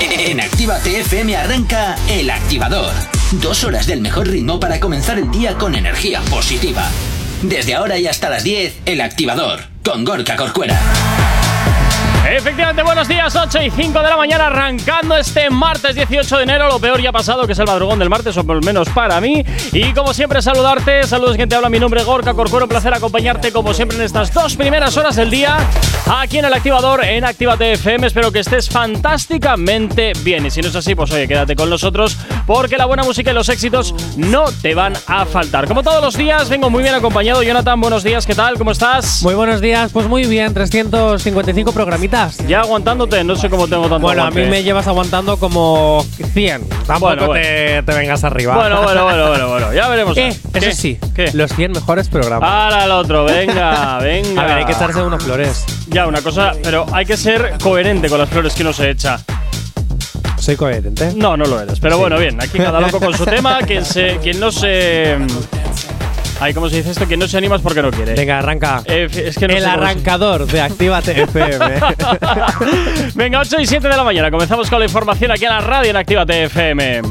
En Actívate FM arranca El Activador. Dos horas del mejor ritmo para comenzar el día con energía positiva. Desde ahora y hasta las 10, El Activador, con Gorka Corcuera. Efectivamente, buenos días, 8 y 5 de la mañana, arrancando este martes 18 de enero. Lo peor ya ha pasado, que es el madrugón del martes, o por lo menos para mí. Y como siempre, saludarte. Saludos, quien te habla. Mi nombre es Gorka Corcuero. Un placer acompañarte, como siempre, en estas dos primeras horas del día, aquí en el activador, en Actívate FM. Espero que estés fantásticamente bien. Y si no es así, pues oye, quédate con nosotros, porque la buena música y los éxitos no te van a faltar. Como todos los días, vengo muy bien acompañado. Jonathan, buenos días, ¿qué tal? ¿Cómo estás? Muy buenos días, pues muy bien, 355 programitas. Ya aguantándote, no sé cómo tengo tanto Bueno, aguante. a mí me llevas aguantando como 100. Tampoco Bueno, bueno. Te, te vengas arriba. Bueno, bueno, bueno, bueno, bueno. Ya veremos. Eh, ¿Qué? eso sí, ¿Qué? los 100 mejores programas. Ahora el otro, venga, venga. A ver, hay que echarse unas flores. Ya, una cosa, pero hay que ser coherente con las flores que uno se echa. Soy coherente. No, no lo eres. Pero Sí. bueno, bien, aquí cada loco con su tema. Quien, se, quien no se. Ay, ¿cómo se dice esto? Quien no se anima es porque no quiere. Venga, arranca. Eh, es que no El arrancador de Actívate FM. Venga, 8 y 7 de la mañana. Comenzamos con la información aquí en la radio en Actívate FM.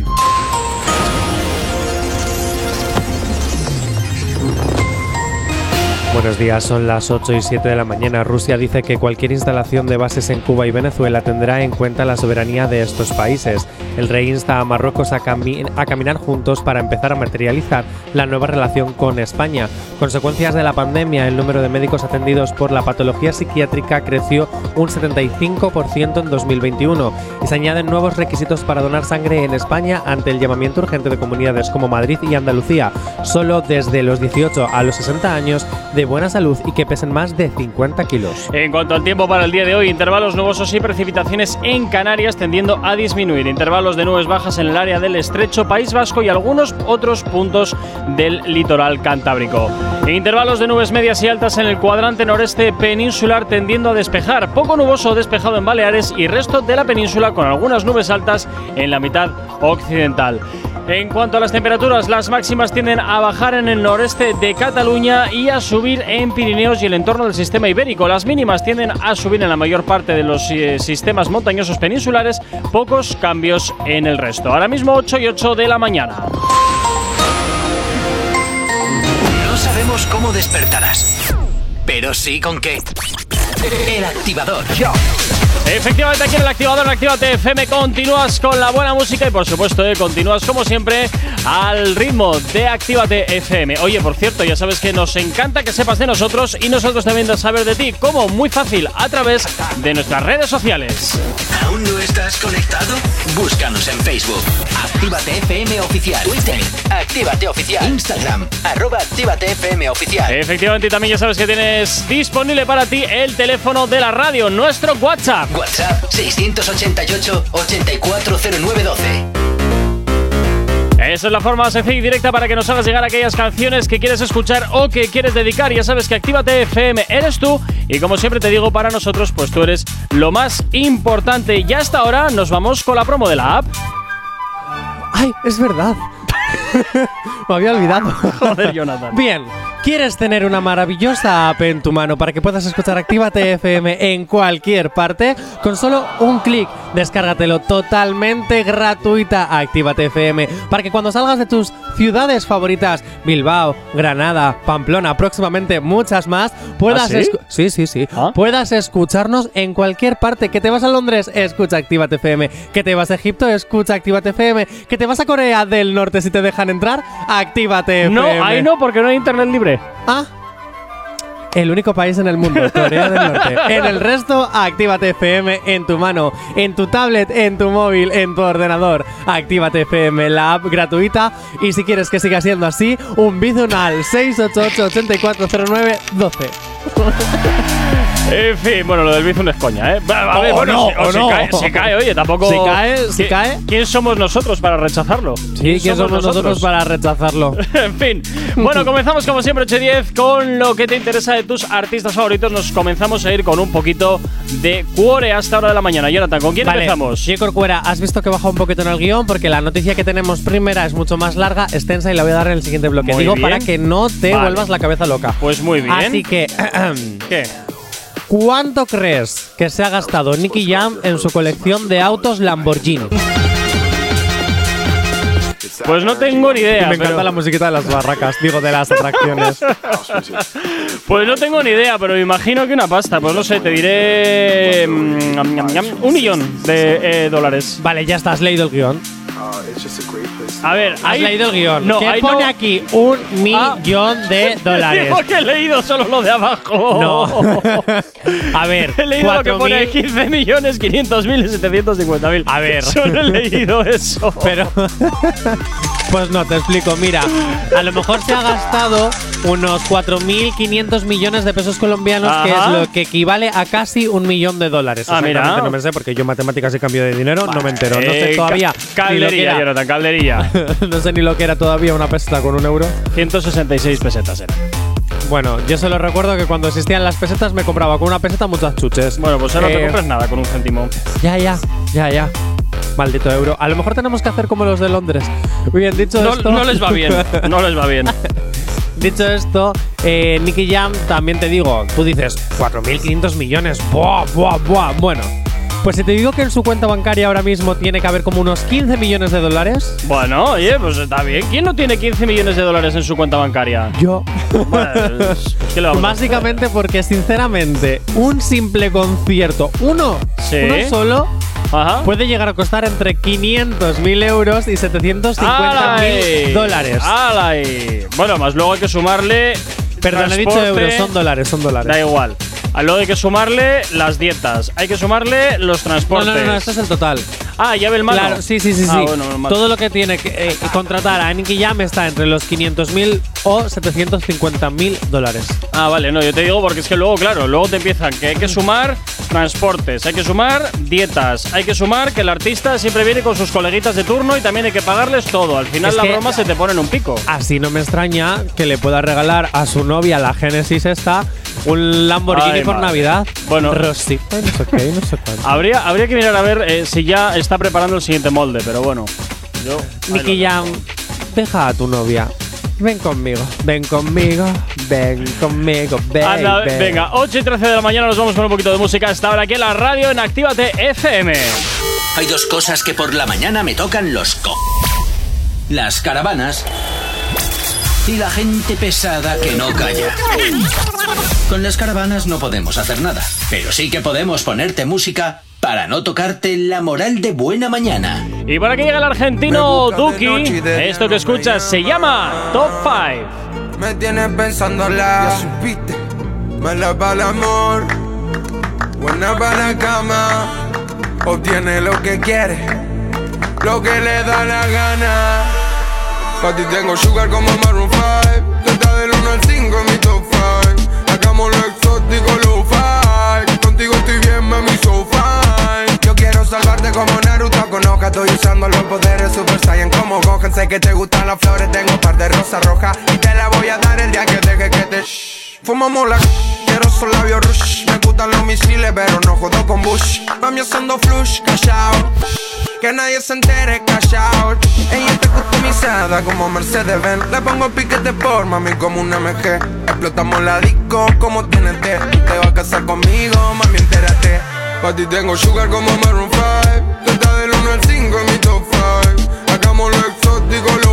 Buenos días, son las 8 y 7 de la mañana. Rusia dice que cualquier instalación de bases en Cuba y Venezuela tendrá en cuenta la soberanía de estos países. El rey insta a Marruecos a, cami- a caminar juntos para empezar a materializar la nueva relación con España. Consecuencias de la pandemia, el número de médicos atendidos por la patología psiquiátrica creció un 75% en 2021 y se añaden nuevos requisitos para donar sangre en España ante el llamamiento urgente de comunidades como Madrid y Andalucía, solo desde los 18 a los 60 años de buena salud y que pesen más de 50 kilos. En cuanto al tiempo para el día de hoy, intervalos nubosos y precipitaciones en Canarias tendiendo a disminuir. Intervalos de nubes bajas en el área del estrecho País Vasco y algunos otros puntos del litoral cantábrico. Intervalos de nubes medias y altas en el cuadrante noreste peninsular tendiendo a despejar. Poco nuboso despejado en Baleares y resto de la península con algunas nubes altas en la mitad occidental. En cuanto a las temperaturas, las máximas tienden a bajar en el noreste de Cataluña y a subir en Pirineos y el entorno del sistema ibérico. Las mínimas tienden a subir en la mayor parte de los eh, sistemas montañosos peninsulares, pocos cambios en el resto. Ahora mismo 8 y 8 de la mañana. No sabemos cómo despertarás, pero sí con qué. El Activador. Efectivamente, aquí en el activador en Actívate FM continúas con la buena música y por supuesto eh, continúas como siempre al ritmo de Actívate FM. Oye, por cierto, ya sabes que nos encanta que sepas de nosotros y nosotros también de saber de ti. como Muy fácil, a través de nuestras redes sociales. ¿Aún no estás conectado? Búscanos en Facebook. Actívate FM Oficial. Twitter. Actívate Oficial. Instagram. Arroba Actívate FM Oficial. Efectivamente, y también ya sabes que tienes disponible para ti el teléfono de la radio, nuestro WhatsApp. WhatsApp 688-840912. Esa es la forma más sencilla y directa para que nos hagas llegar aquellas canciones que quieres escuchar o que quieres dedicar. Ya sabes que Actívate FM eres tú y como siempre te digo, para nosotros pues tú eres lo más importante. Y hasta ahora nos vamos con la promo de la app. ¡Ay, es verdad! Me había olvidado. Joder, Jonathan. Bien, ¿quieres tener una maravillosa app en tu mano para que puedas escuchar Actívate FM en cualquier parte? Con solo un clic, descárgatelo totalmente gratuita Actívate FM para que cuando salgas de tus ciudades favoritas, Bilbao, Granada, Pamplona, próximamente muchas más, puedas, ¿Ah, sí, sí, sí, Ah. puedas escucharnos en cualquier parte. Que te vas a Londres, escucha Actívate FM. Que te vas a Egipto, escucha Actívate FM. Que te vas a Corea del Norte si te dejan entrar, Actívate FM. No, ahí no, porque no hay internet libre. Ah. El único país en el mundo, Corea del Norte. En el resto, Actívate FM en tu mano, en tu tablet, en tu móvil, en tu ordenador. Actívate FM, la app gratuita. Y si quieres que siga siendo así, un bizunal 688-8409-12. En fin, bueno, lo del Bizum es coña, ¿eh? A ver, O bueno, no, si, o o si no. cae, si cae, oye, tampoco. Si cae, ¿Qui- cae. ¿Quién somos nosotros para rechazarlo? Sí, ¿quién somos nosotros para rechazarlo? en fin. Bueno, comenzamos como siempre 8-10 con lo que te interesa de tus artistas favoritos. Nos comenzamos a ir con un poquito de cuore hasta hora de la mañana. Jonathan, ¿con quién Vale, empezamos? J. Corcuera, has visto que baja un poquito en el guion porque la noticia que tenemos primera es mucho más larga, extensa y la voy a dar en el siguiente bloque. Muy Digo bien. para que no te Vale. vuelvas la cabeza loca. Pues muy bien. Así que, ¿Qué? ¿Cuánto crees que se ha gastado Nicky Jam en su colección de autos Lamborghini? Pues no tengo ni idea. me encanta pero- la musiquita de las barracas, digo, de las atracciones. Pues no tengo ni idea, pero me imagino que una pasta. Pues no sé, te diré. mm, un millón de eh, dólares. vale, ya estás leído el guion. A ver, Has ahí- leído el guion. No, ¿Qué pone no- aquí? Un Ah. millón de dólares. Digo que he leído solo lo de abajo. No. A ver, He leído lo que 4.000 pone 15 millones 500 mil y 750 mil. A ver. Solo he leído eso. Pero. Pues no, te explico. Mira, a lo mejor se ha gastado unos 4.500 millones de pesos colombianos, que es Ajá. lo que equivale a casi un millón de dólares. Ah, mira. Exactamente, No me sé, porque yo matemáticas y cambio de dinero no me entero. No sé Eh, todavía. ca- ni lo que Calderilla, era- Jonathan, calderilla. no sé ni lo que era todavía una peseta con un euro. 166 pesetas era. Bueno, yo solo recuerdo que cuando existían las pesetas me compraba con una peseta muchas chuches. Bueno, pues ahora no te Eh, compras nada con un céntimo. Ya, ya, ya, ya. Maldito euro. A lo mejor tenemos que hacer como los de Londres. Bien, dicho No, esto. no les va bien. No les va bien. Dicho esto, eh, Nicky Jam, también te digo, tú dices 4.500 millones. ¡Buah, buah, buah! Bueno, pues si te digo que en su cuenta bancaria ahora mismo tiene que haber como unos 15 millones de dólares. Bueno, oye, pues está bien. ¿Quién no tiene 15 millones de dólares en su cuenta bancaria? Yo. Pues, pues, ¿qué le vamos a? Básicamente porque, sinceramente, un simple concierto, uno, Sí. uno solo, Ajá. puede llegar a costar entre 500.000 euros y 750.000 ¡Alay! dólares. ¡Alay! Bueno, más luego hay que sumarle. Perdón, he dicho euros, son dólares, son dólares. Da igual. A luego hay que sumarle las dietas. Hay que sumarle los No, transportes. no, no, este es el total. Ah, ya ve el. Claro, sí, sí, sí, Ah, sí. bueno. Todo lo que tiene que eh, contratar a Nicky Jam está entre los 500.000 o 750.000 dólares. Ah, vale, no, yo te digo porque es que luego, claro, luego te empiezan que hay que sumar transportes, hay que sumar dietas, hay que sumar que el artista siempre viene con sus coleguitas de turno y también hay que pagarles todo. Al final Es la broma se te pone en un pico. Así no me extraña que le pueda regalar a su novia, la Genesis esta, un Lamborghini Ay, por. Navidad. Bueno. Rosita, no sé qué, y no sé cuánto. Habría, habría que mirar a ver eh, si ya está preparando el siguiente molde, pero bueno. Yo. Nicky Jam, deja a tu novia. Ven conmigo, ven conmigo, ven conmigo, baby. Anda, venga, 8 y 13 de la mañana nos vamos con un poquito de música. Hasta ahora aquí en la radio en Actívate FM. Hay dos cosas que por la mañana me tocan los co. Las caravanas y la gente pesada que no calla. Con las caravanas no podemos hacer nada, pero sí que podemos ponerte música para no tocarte la moral de buena mañana. Y para que llegue el argentino Duki, esto que escuchas se llama Top 5. Me tienes pensándola. Ya supiste. Mala para el amor. Buena para la cama. Obtiene lo que quiere. Lo que le da la gana. Pa' ti tengo sugar como Maroon 5. Tú estás del 1 al 5 en mi top 5. Hagamos lo exótico, lo fi. Contigo estoy bien, mami, so fine. Yo quiero salvarte como Naruto con hoja. Estoy usando los poderes Super Saiyan como Gohan. Sé que te gustan las flores, tengo un par de rosas rojas. Y te la voy a dar el día que deje que te shh. Fumamos la quiero son labios rush. Me gustan los misiles, pero no jodo con Bush. Mami haciendo flush, callao. Que nadie se entere, callao. Ella está customizada como Mercedes Benz. Le pongo piquete por mami como un MG. Explotamos la disco como TNT. Te vas a casar conmigo, mami, entérate. Pa' ti tengo sugar como Maroon 5. Tú estás del 1 al 5 en mi top 5. Hagamos lo exótico, lo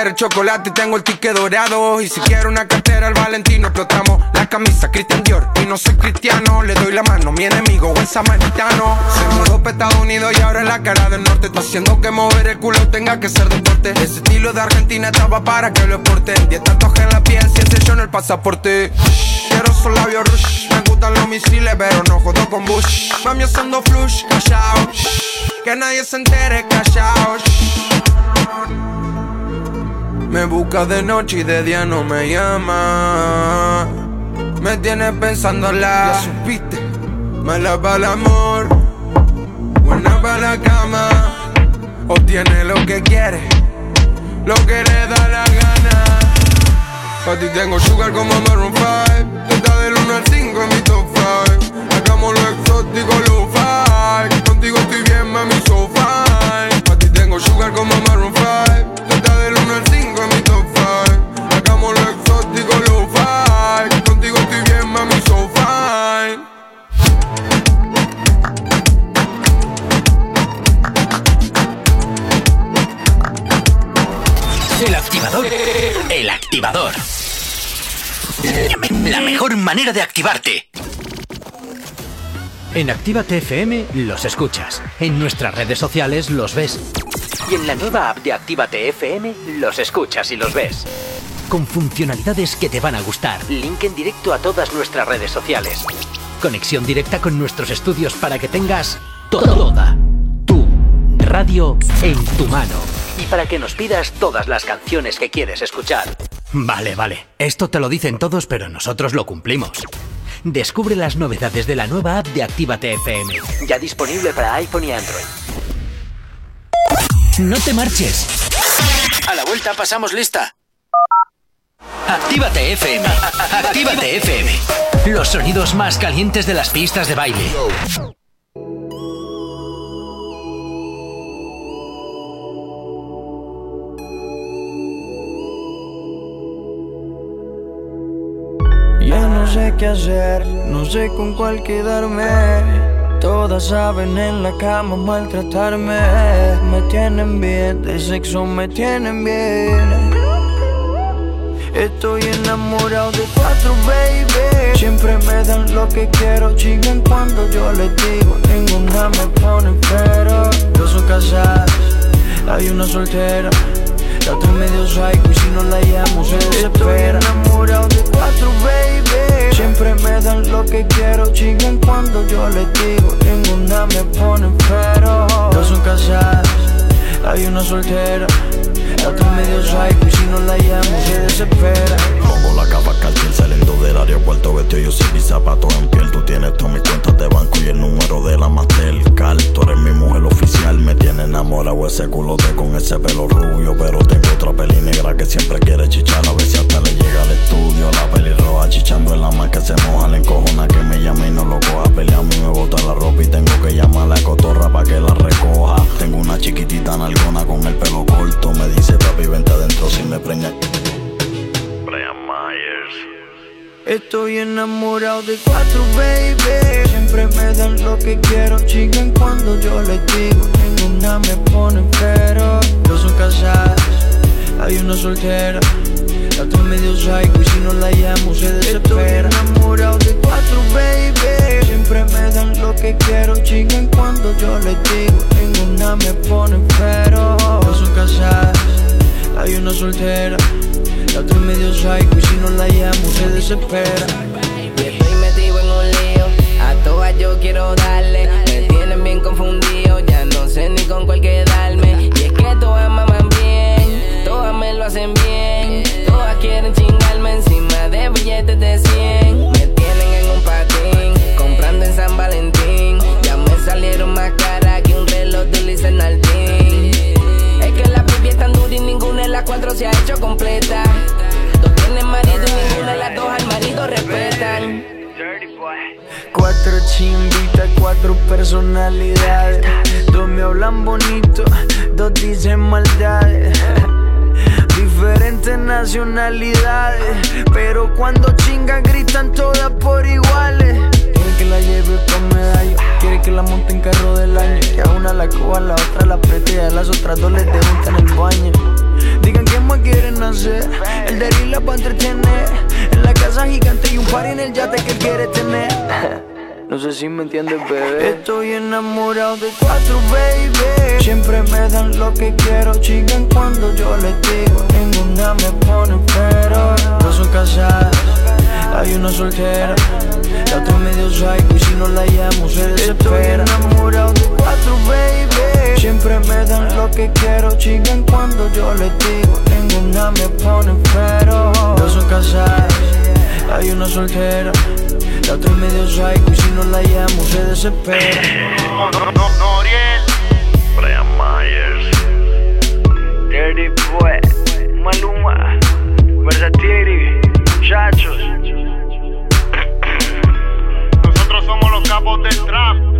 Quieres chocolate, tengo el ticket dorado. Y si quieres una cartera, el Valentino explotamos. La camisa Christian Dior. Y no soy cristiano, le doy la mano. Mi enemigo, buen samaritano. Se mudó para Estados Unidos y ahora es la cara del norte. Está haciendo que mover el culo tenga que ser deporte. Ese estilo de Argentina estaba para que lo exporten. Diez tatuajes en la piel, ese yo en el pasaporte. Quiero son labios rush. Me gustan los misiles, pero no jodo con Bush. Mami haciendo flush, callao. Que nadie se entere, callao. Me busca de noche y de día no me llama. Me tienes pensándola. Ya supiste. Mala para el amor. Buena para la cama. Obtiene lo que quiere. Lo que le da la gana. Pa' ti tengo sugar como Maroon 5. Tú estás del 1 al 5 en mi top 5. Hagamos lo exótico, lo fi. Contigo estoy bien, mami, so fine. Pa' ti tengo sugar como Maroon 5. Tú estás del 1 al 5 El activador. La mejor manera de activarte. En Activa FM los escuchas. En nuestras redes sociales los ves. Y en la nueva app de Activa FM los escuchas y los ves. Con funcionalidades que te van a gustar. Link en directo a todas nuestras redes sociales. Conexión directa con nuestros estudios para que tengas toda tu radio en tu mano. Y para que nos pidas todas las canciones que quieres escuchar. Vale, vale. Esto te lo dicen todos, pero nosotros lo cumplimos. Descubre las novedades de la nueva app de Actívate FM. Ya disponible para iPhone y Android. No te marches. A la vuelta pasamos lista. Actívate FM. Actívate FM. Los sonidos más calientes de las pistas de baile. Sé qué hacer, no sé con cuál quedarme. Todas saben en la cama maltratarme. Me tienen bien, de sexo me tienen bien. Estoy enamorado de cuatro, baby. Siempre me dan lo que quiero, chingan cuando yo les digo. Ninguna me pone pero. Dos son casadas, hay una soltera. La otra medio psycho y si no la llamo se desespera. Estoy enamorado de cuatro, baby Siempre me dan lo que quiero Chingan cuando yo les digo Ninguna me pone pero. Dos son casadas, hay una soltera. La otra medio psycho y si no la llamo se desespera Capa cartel saliendo del aeropuerto Vestido yo sin mis zapatos en piel. Tú tienes todas mis cuentas de banco y el número de la Mastercard. Tú eres mi mujer oficial Me tiene enamorado ese culote con ese pelo rubio Pero tengo otra peli negra que siempre quiere chichar. A ver si hasta le llega al estudio La peli roja chichando en la más que se moja Le encojona que me llame y no lo coja. Pelea a mí me bota la ropa y tengo que llamar a la cotorra pa' que la recoja. Tengo una chiquitita nalgona con el pelo corto Me dice papi vente adentro si me preña Myers. Estoy enamorado de cuatro, baby. Siempre me dan lo que quiero Chingan cuando yo les digo Ninguna me pone pero Dos son casadas, hay una soltera La otra medio psycho y si no la llamo se desespera. Estoy enamorado de cuatro, baby. Siempre me dan lo que quiero Chingan cuando yo les digo Ninguna me pone pero Dos son casadas, hay una soltera la otra medio psycho y si no la llamo se desespera. Y estoy metido en un lío, a todas yo quiero darle. Me tienen bien confundido, ya no sé ni con cuál quedarme. Y es que todas maman bien, todas me lo hacen bien. Todas quieren chingarme encima de billetes de 100. Me tienen en un patín, comprando en San Valentín. Ya me salieron más caras que un reloj de Liz Nardín. Es que la pipi es tan dura y ninguna de las cuatro se ha hecho completa. Respetan. Cuatro chimbitas, cuatro personalidades. Dos me hablan bonito, dos dicen maldades. Diferentes nacionalidades, pero cuando chingan gritan todas por iguales. Quiere que la lleve con medallo, quiere que la monte en carro del año. Que a una la coja, a la otra la apriete y a las otras dos les en el baño. Más quieren hacer, el de la pa' entretener. En la casa gigante y un par en el yate que él quiere tener. No sé si me entiendes, bebé. Estoy enamorado de cuatro, baby. Siempre me dan lo que quiero. Chingan cuando yo les digo. Ninguna me pone pero. No son casadas, hay una soltera. La otra medio psycho y si no la llamo se desespera. Estoy que quiero. Chingan cuando yo les digo. Ninguna me pone pero. No son casadas, hay una soltera. La otra medio psycho y si no la llamo se desespera. Noriel Brian Myers Dirty Boy, Maluma, Versatiri, Chachos. Nosotros somos los capos del trap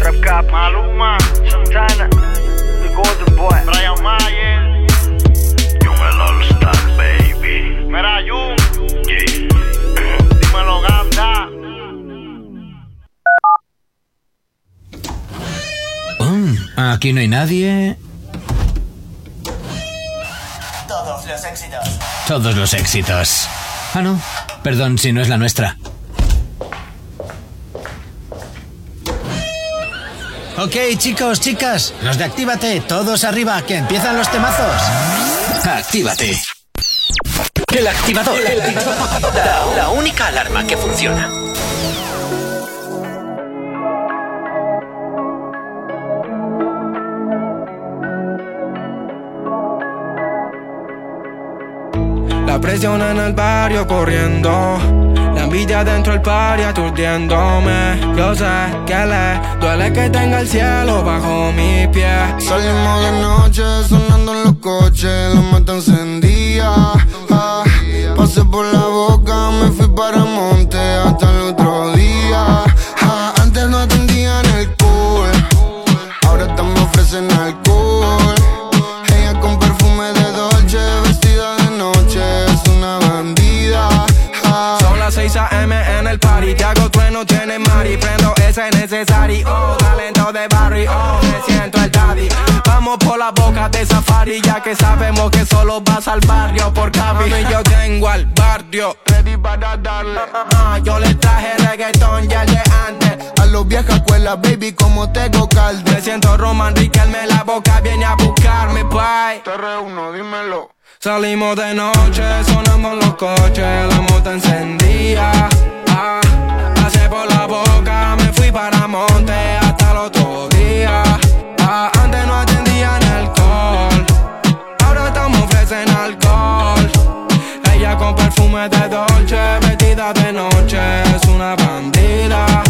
Trap Cap, Maluma, Santana, The Golden Boy. Brian Myers Jung el All Star Baby Mira Jung Dímelo Ganda Mm, aquí no hay nadie. Todos los éxitos. Todos los éxitos. Ah, no. Perdón si no es la nuestra. Ok, chicos, chicas, los de Actívate, todos arriba, que empiezan los temazos. Actívate. El activador. El activador. La, la única alarma que funciona. La presión en el barrio corriendo. Envidia dentro del party aturdiéndome. Yo sé que le duele que tenga el cielo bajo mi pie. Salimos de noche sonando en los coches, la mata encendía. Ah, pasé por la boca, me fui para monte la boca de safari. Ya que sabemos que solo vas al barrio por Cavi. Y yo tengo al barrio. Ready para darle. Ah, yo le traje reggaetón ya de antes. a los viejas escuelas, baby, como tengo calde. Me siento Roman Riquelme la boca. Viene a buscarme, bye. Te reúno, dímelo. Salimos de noche, sonando en los coches, la moto encendía. Ah, pasé por la boca, me fui para monte hasta el otro día. Ah, antes no perfume de Dolce, vestida de noche, es una bandida.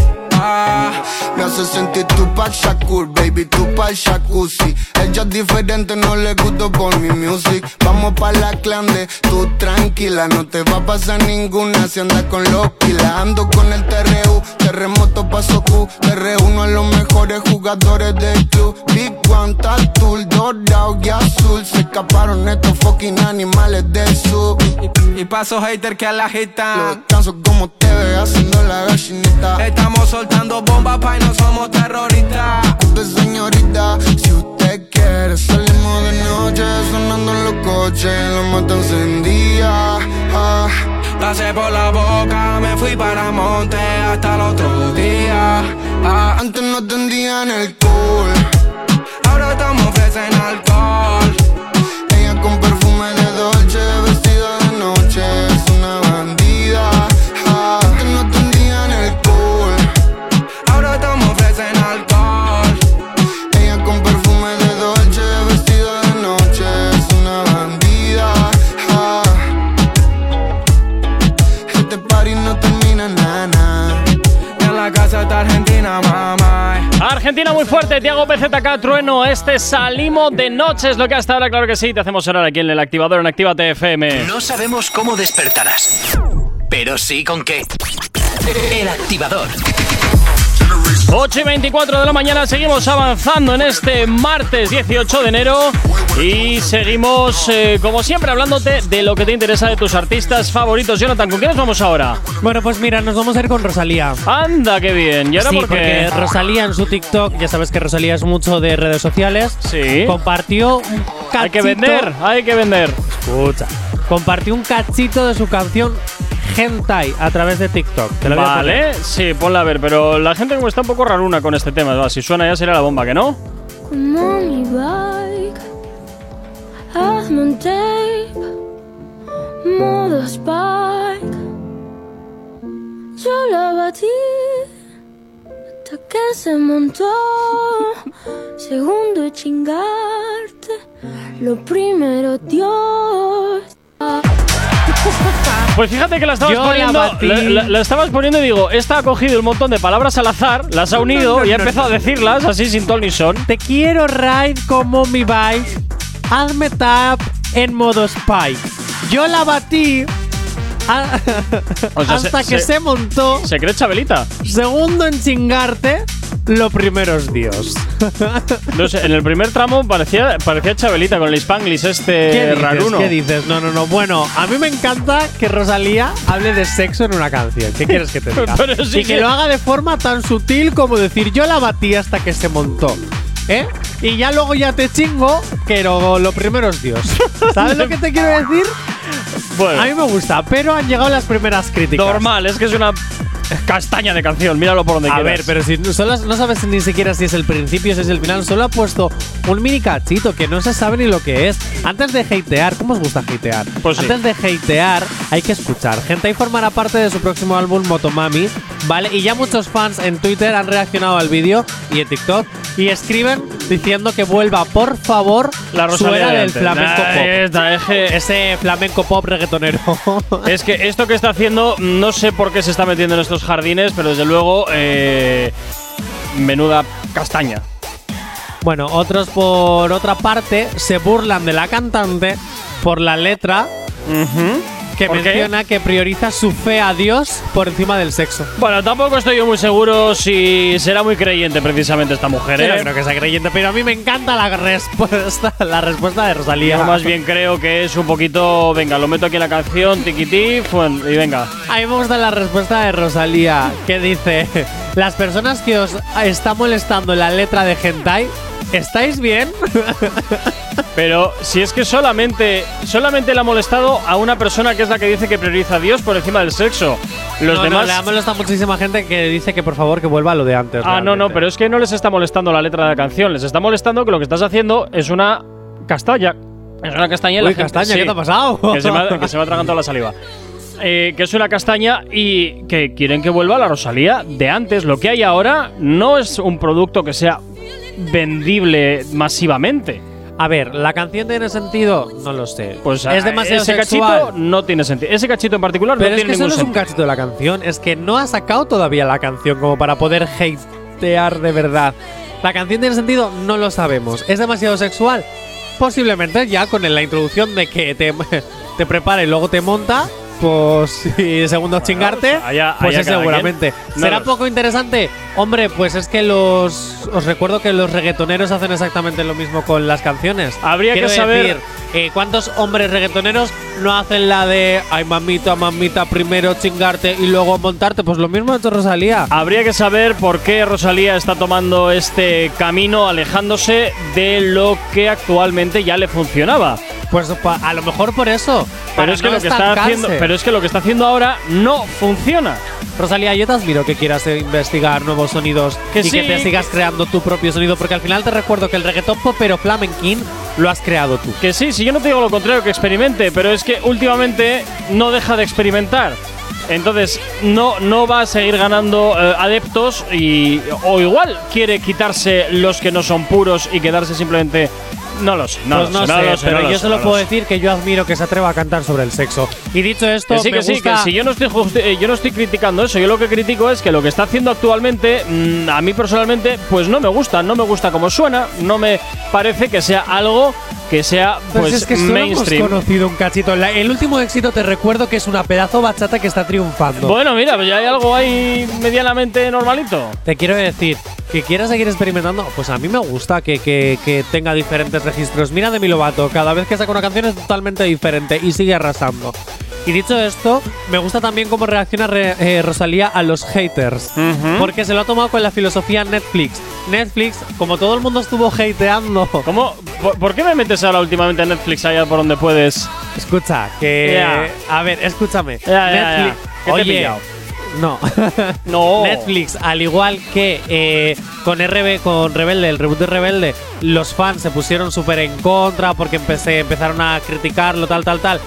Ah, Me hace sentir tu pa' Shakur, baby, tu pa' jacuzzi. Ella es diferente, no le gusto por mi music. Vamos pa' la clande, tú tranquila, no te va a pasar ninguna si andas con los pilas. Ando con el TRU, terremoto paso Q. Te reúno a los mejores jugadores del club. Big One, Tattoo, dorado y azul. Se escaparon estos fucking animales del sur. y paso hater que la Lo agitan. descanso como te ve haciendo la gallinita. Estamos soltando bombas, pa' y no somos terroristas. Disculpe señorita, si usted quiere salimos de noche sonando en los coches, la mata encendía. Ah, Pasé por la boca, me fui para monte hasta el otro día. Ah, antes no atendían el cool, ahora estamos ofrecen alcohol. Fuerte, Tiago PZK, Trueno, este salimos de noche, es lo que hasta ahora, claro que sí, te hacemos sonar aquí en el activador en Actívate FM. No sabemos cómo despertarás, pero sí con qué. El activador. 8 y 24 de la mañana, seguimos avanzando en este martes 18 de enero y seguimos, eh, como siempre, hablándote de lo que te interesa de tus artistas favoritos. Jonathan, ¿con qué nos vamos ahora? Bueno, pues mira, nos vamos a ir con Rosalía. Anda, qué bien. ¿Y ahora sí, por qué? porque Rosalía en su TikTok, ya sabes que Rosalía es mucho de redes sociales, Sí. compartió un cachito. Hay que vender, hay que vender. Escucha. Compartió un cachito de su canción Hentai a través de TikTok. Te lo voy a poner. Vale, sí, ponla a ver, pero la gente como está un poco raruna con este tema. Si suena ya será la bomba, ¿que no? Como mi bike, hazme un tape, modo spike. Yo la batí hasta que se montó. Segundo chingarte, lo primero Dios. Pues fíjate que la estabas Yo poniendo. La, la- la estabas poniendo y digo, esta ha cogido un montón de palabras al azar, las ha unido no, y ha no, empezado a decirlas así sin ton ni son. Te quiero ride como mi bike. Hazme tap en modo spike. Yo la batí a- O sea, hasta se- que se- se montó. Se cree Chabelita. Segundo en chingarte, lo primero es Dios. No sé, en el primer tramo parecía, parecía Chabelita con el Spanglish ¿Qué este dices? raruno. ¿Qué dices? No, no, no. Bueno, a mí me encanta que Rosalía hable de sexo en una canción. ¿Qué quieres que te diga? Sí y que, que- lo haga de forma tan sutil como decir yo la batí hasta que se montó. ¿Eh? y ya luego ya te chingo, pero lo primero es Dios. ¿Sabes lo que te quiero decir? Bueno, A mí me gusta, pero han llegado las primeras críticas. normal, es que es una castaña de canción. Míralo por donde A quieras. ver, pero si no, solo- no sabes ni siquiera si es el principio, si es el final, solo ha puesto un mini cachito que no se sabe ni lo que es. Antes de hatear, ¿cómo os gusta hatear? Pues sí. Antes de hatear, hay que escuchar. Gente ahí formará parte de su próximo álbum Motomami, ¿vale? Y ya muchos fans en Twitter han reaccionado al vídeo y en TikTok y escriben diciendo que vuelva, por favor, La Rosalía del flamenco Nah, pop. esta, que- Ese flamenco pop reggaetonero. Es que esto que está haciendo, no sé por qué se está metiendo en estos jardines, pero desde luego, eh, menuda castaña. Bueno, otros por otra parte se burlan de la cantante por la letra que ¿Por qué? menciona que prioriza su fe a Dios por encima del sexo. Bueno, tampoco estoy yo muy seguro si será muy creyente precisamente esta mujer, Yo ¿eh? no creo que sea creyente, pero a mí me encanta la respuesta, la respuesta de Rosalía. Yo más bien creo que es un poquito, venga, lo meto aquí en la canción, tiquití, y venga. A mí me gusta la respuesta de Rosalía, que dice: Las personas que os está molestando la letra de Hentai, ¿estáis bien? Pero si es que solamente, solamente le ha molestado a una persona que es la que dice que prioriza a Dios por encima del sexo. Los no, demás. no, le ha molestado muchísima gente que dice que por favor que vuelva a lo de antes. Ah, no, no, pero es que no les está molestando la letra de la canción, les está molestando que lo que estás haciendo es una castaña. Es una castaña la Uy, gente- castaña, sí, ¿qué te ha pasado? Que se me que se me ha la saliva. Eh, que es una castaña y que quieren que vuelva la Rosalía de antes. Lo que hay ahora no es un producto que sea vendible masivamente. A ver, ¿la canción tiene sentido? No lo sé. Pues es demasiado ese sexual. cachito no tiene sentido. Ese cachito en particular Pero no es tiene que ningún solo es un sentido. cachito de la canción. Es que no ha sacado todavía la canción como para poder hatear de verdad. ¿La canción tiene sentido? No lo sabemos. ¿Es demasiado sexual? Posiblemente ya con la introducción de que te, te prepara y luego te monta. Pues y segundo chingarte, pues es seguramente. No ¿Será poco interesante? Hombre, pues es que los. Os recuerdo que los reggaetoneros hacen exactamente lo mismo con las canciones. Habría que saber- decir, eh, ¿Cuántos hombres reggaetoneros no hacen la de ay mamita, mamita, primero chingarte y luego montarte? Pues lo mismo ha hecho Rosalía. Habría que saber por qué Rosalía está tomando este camino alejándose de lo que actualmente ya le funcionaba. Pues a lo mejor por eso. Pero es que no lo que está haciendo, pero es que lo que está haciendo ahora no funciona. Rosalía, yo te admiro que quieras eh, investigar nuevos sonidos Que y sí, que te sigas que- creando tu propio sonido, porque al final te recuerdo que el reggaetón popero flamenquín lo has creado tú. Que sí, si yo no te digo lo contrario que experimente, pero es que últimamente no deja de experimentar. Entonces no, no va a seguir ganando eh, adeptos y o igual quiere quitarse los que no son puros y quedarse simplemente no lo sé, no, pues lo no sé, sé, no lo sé, pero no yo solo puedo decir que yo admiro que se atreva a cantar sobre el sexo. Y dicho esto, Que sí, me que sí, gusta- que si yo no estoy eh, yo no estoy criticando eso, yo lo que critico es que lo que está haciendo actualmente, mm, a mí personalmente, pues no me gusta, no me gusta cómo suena, no me parece que sea algo que sea Pues, pues es que solo hemos mainstream. conocido un cachito. La- el último éxito te recuerdo que es una pedazo bachata que está triunfando. Bueno, mira, pues ya hay algo ahí medianamente normalito. Te quiero decir, que quieras seguir experimentando, pues a mí me gusta que, que- que tenga diferentes registros. Mira Demi Lovato, cada vez que saca una canción es totalmente diferente y sigue arrasando. Y dicho esto, me gusta también cómo reacciona Re- eh, Rosalía a los haters. Porque se lo ha tomado con la filosofía Netflix. Netflix, como todo el mundo estuvo hateando. ¿Cómo? ¿Por, por qué me metes ahora últimamente en Netflix allá por donde puedes? Escucha, que. A ver, escúchame. Netflix. ¿Qué te he Oye, pillado? No. No. Netflix, al igual que eh, con RB, con Rebelde, el reboot de Rebelde, los fans se pusieron súper en contra porque empecé, empezaron a criticarlo, tal, tal, tal.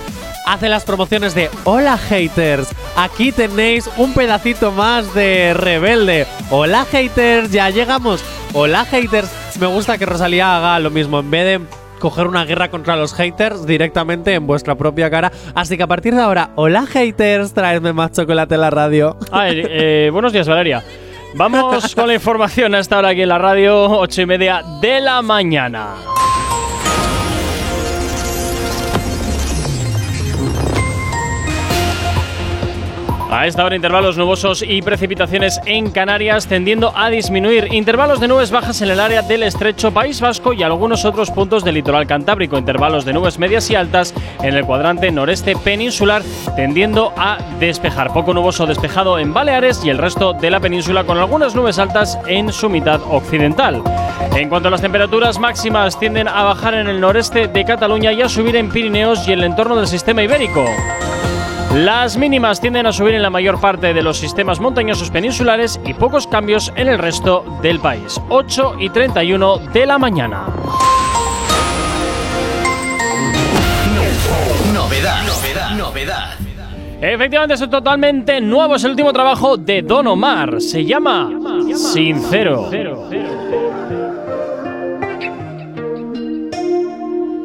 Hace las promociones de Hola haters, aquí tenéis un pedacito más de Rebelde. Hola haters, ya llegamos. Hola haters. Me gusta que Rosalía haga lo mismo en vez de coger una guerra contra los haters directamente en vuestra propia cara. Así que a partir de ahora, hola haters, traedme más chocolate en la radio. Ah, eh, buenos días, Valeria. Vamos con la información a esta hora aquí en la radio, ocho y media de la mañana. A esta hora intervalos nubosos y precipitaciones en Canarias tendiendo a disminuir. Intervalos de nubes bajas en el área del estrecho País Vasco y algunos otros puntos del litoral cantábrico. Intervalos de nubes medias y altas en el cuadrante noreste peninsular tendiendo a despejar. Poco nuboso despejado en Baleares y el resto de la península con algunas nubes altas en su mitad occidental. En cuanto a las temperaturas máximas tienden a bajar en el noreste de Cataluña y a subir en Pirineos y el entorno del sistema ibérico. Las mínimas tienden a subir en la mayor parte de los sistemas montañosos peninsulares y pocos cambios en el resto del país. 8 y 31 de la mañana. Novedad, novedad, novedad. Efectivamente, es totalmente nuevo. Es el último trabajo de Don Omar. Se llama Sincero.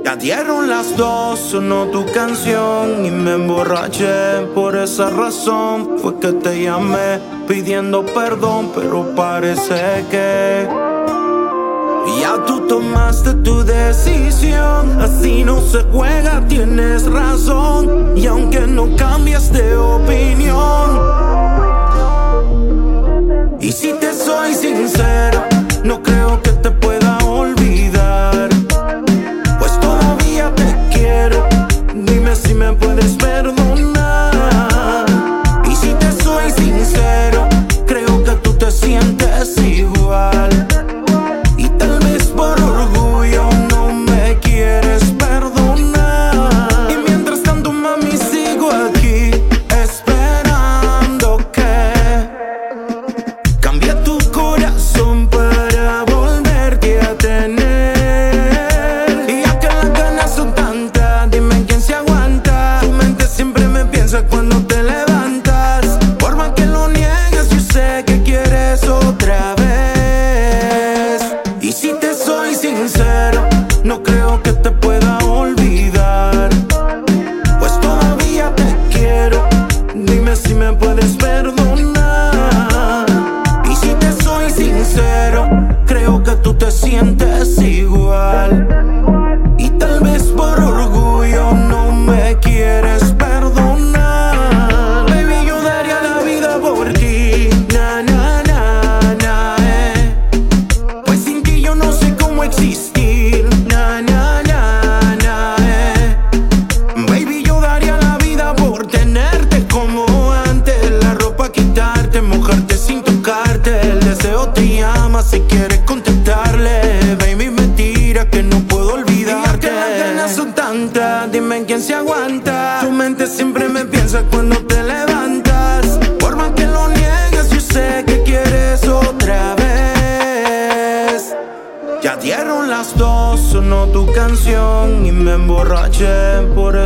Ya dieron las dos, sonó tu canción y me emborraché. Por esa razón fue que te llamé pidiendo perdón, pero parece que ya tú tomaste tu decisión. Así no se juega, tienes razón. Y aunque no cambias de opinión, y si te soy sincero, no creo que te pueda olvidar. Me puedes perdonar.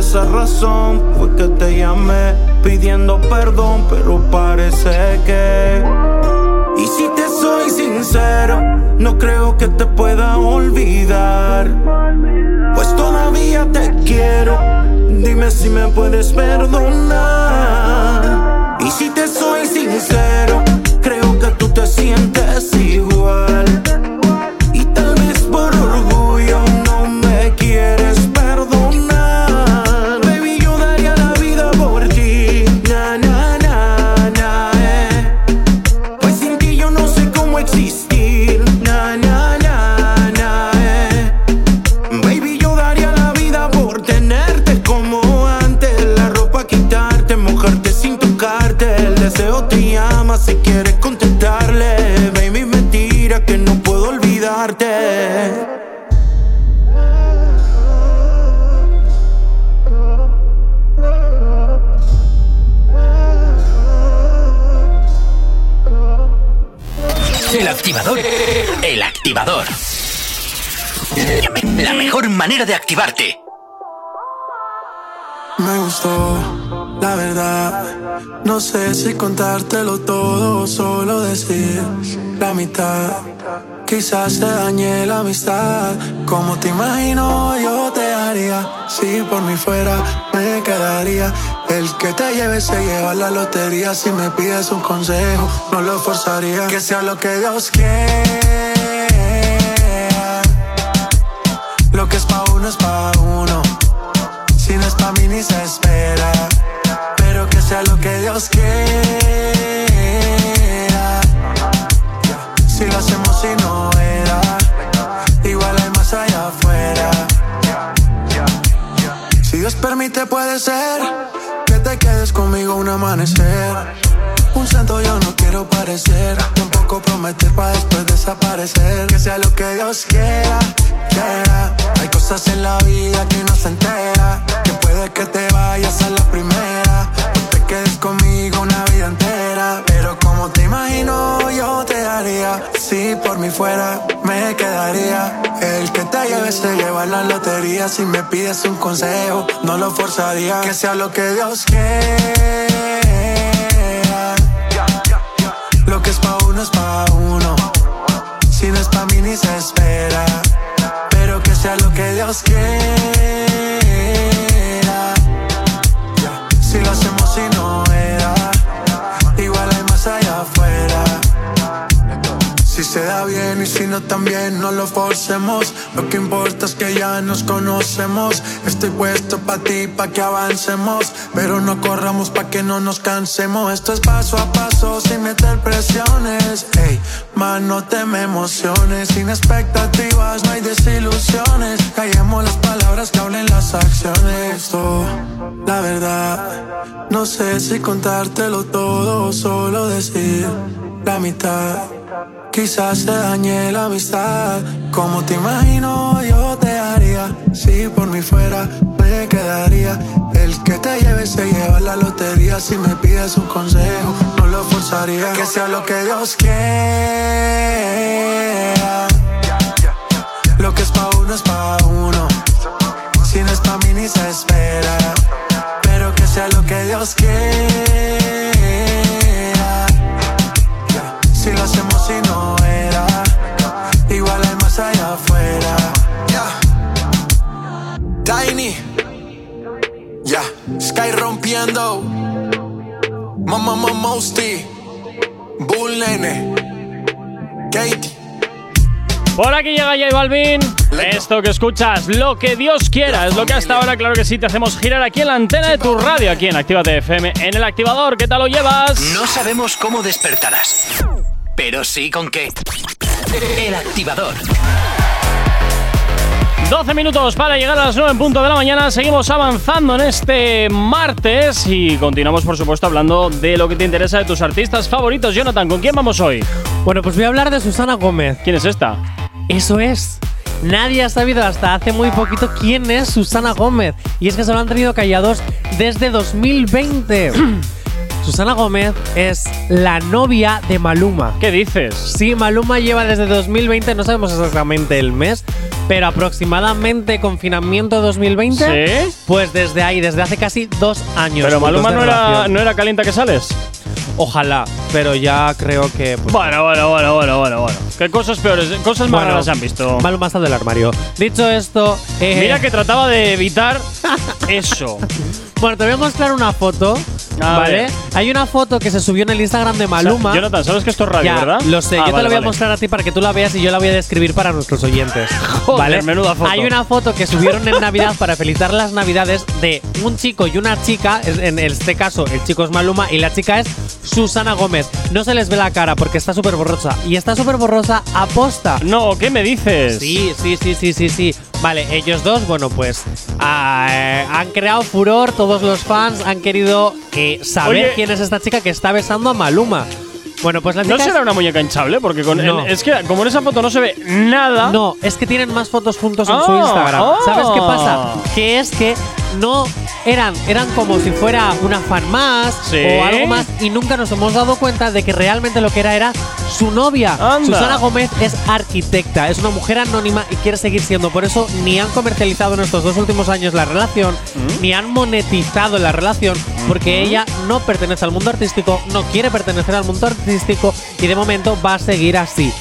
Esa razón fue que te llamé pidiendo perdón, pero parece que. Y si te soy sincero, no creo que te pueda olvidar. Pues todavía te quiero, dime si me puedes perdonar. Y si te soy sincero, de activarte. Me gustó, la verdad. No sé si contártelo todo o solo decir la mitad. Quizás te dañe la amistad. Como te imagino, yo te haría. Si por mí fuera, me quedaría. El que te lleve se lleva la lotería. Si me pides un consejo, no lo forzaría. Que sea lo que Dios quiera. Lo que es no es pa' uno. Si no es pa' mí ni se espera. Pero que sea lo que Dios quiera. Si lo hacemos y no era. Igual hay más allá afuera. Si Dios permite puede ser que te quedes conmigo un amanecer un santo yo no quiero parecer, tampoco prometer para después desaparecer. Que sea lo que Dios quiera, quiera. Hay cosas en la vida que no se entera, que puede que te vayas a la primera. No te quedes conmigo una vida entera, pero como te imagino yo te haría. Si por mí fuera, me quedaría. El que te lleve se lleva la lotería. Si me pides un consejo, no lo forzaría. Que sea lo que Dios quiera. Lo que es pa' uno es pa' uno. Si no es pa' mí ni se espera. Pero que sea lo que Dios quiera. Se da bien y si no también no lo forcemos. Lo que importa es que ya nos conocemos. Estoy puesto pa' ti, pa' que avancemos. Pero no corramos pa' que no nos cansemos. Esto es paso a paso sin meter presiones. Ey, man, no emociones. Sin expectativas no hay desilusiones. Callemos las palabras que hablen las acciones. Oh, la verdad No sé si contártelo todo o solo decir la mitad Quizás se dañe la amistad. Como te imagino, yo te haría. Si por mí fuera, me quedaría. El que te lleve se lleva la lotería. Si me pides un consejo, no lo forzaría. Que sea lo que Dios quiera. Lo que es pa' uno es pa' uno. Si no es pa' mí ni se espera. Pero que sea lo que Dios quiera. Tiny, ya, Sky rompiendo. Mamá, mamá, Mosty, Bull Nene, Katie. Por aquí llega J Balvin. Esto que escuchas, lo que Dios quiera, es lo que hasta ahora, claro que sí, te hacemos girar aquí en la antena de tu radio, aquí en Actívate FM, en el activador. ¿Qué tal lo llevas? No sabemos cómo despertarás, pero sí con qué. El activador. 12 minutos para llegar a las 9 en punto de la mañana. Seguimos avanzando en este martes y continuamos, por supuesto, hablando de lo que te interesa de tus artistas favoritos. Jonathan, ¿con quién vamos hoy? Bueno, pues voy a hablar de Susana Gómez. ¿Quién es esta? Eso es. Nadie ha sabido hasta hace muy poquito quién es Susana Gómez. Y es que se lo han tenido callados desde 2020. Susana Gómez es la novia de Maluma. ¿Qué dices? Sí, Maluma lleva desde 2020, no sabemos exactamente el mes, pero aproximadamente confinamiento 2020. ¿Sí? Pues desde ahí, desde hace casi dos años. Pero Maluma no era, no era calienta que sales. Ojalá, pero ya creo que. pues, Bueno, bueno, bueno, bueno, bueno, bueno. ¿Qué cosas peores, cosas más Bueno, se han visto? Maluma está del armario. Dicho esto, eh, Mira que trataba de evitar eso. Bueno, te voy a mostrar una foto. A ¿Vale? ver. Hay una foto que se subió en el Instagram de Maluma. O sea, Jonathan, sabes que esto es radio, Ya, ¿verdad? Lo sé, Ah, yo te la voy a vale. mostrar a ti para que tú la veas y yo la voy a describir para nuestros oyentes. Joder, ¿Vale? menuda foto. Hay una foto que subieron en Navidad para felicitar las Navidades de un chico y una chica. En este caso, el chico es Maluma y la chica es Susana Gómez. No se les ve la cara porque está súper borrosa. Y está súper borrosa aposta. No, ¿qué me dices? Sí, sí, sí, sí, sí, sí. Vale, ellos dos, bueno, pues ah, eh, han creado furor, todos los fans han querido eh, saber Oye. quién es esta chica que está besando a Maluma. Bueno, pues la ¿No chica será es- una muñeca hinchable? Porque con No. en- es que como en esa foto no se ve nada. No, es que tienen más fotos juntos en su Ah, Instagram. ah. ¿Sabes qué pasa? Que es que no eran, eran como si fuera una fan más Sí. o algo más y nunca nos hemos dado cuenta de que realmente lo que era era su novia. Anda. Susana Gómez es arquitecta, es una mujer anónima y quiere seguir siendo. Por eso ni han comercializado en estos dos últimos años la relación, Mm. ni han monetizado la relación, porque ella no pertenece al mundo artístico, no quiere pertenecer al mundo artístico y de momento va a seguir así.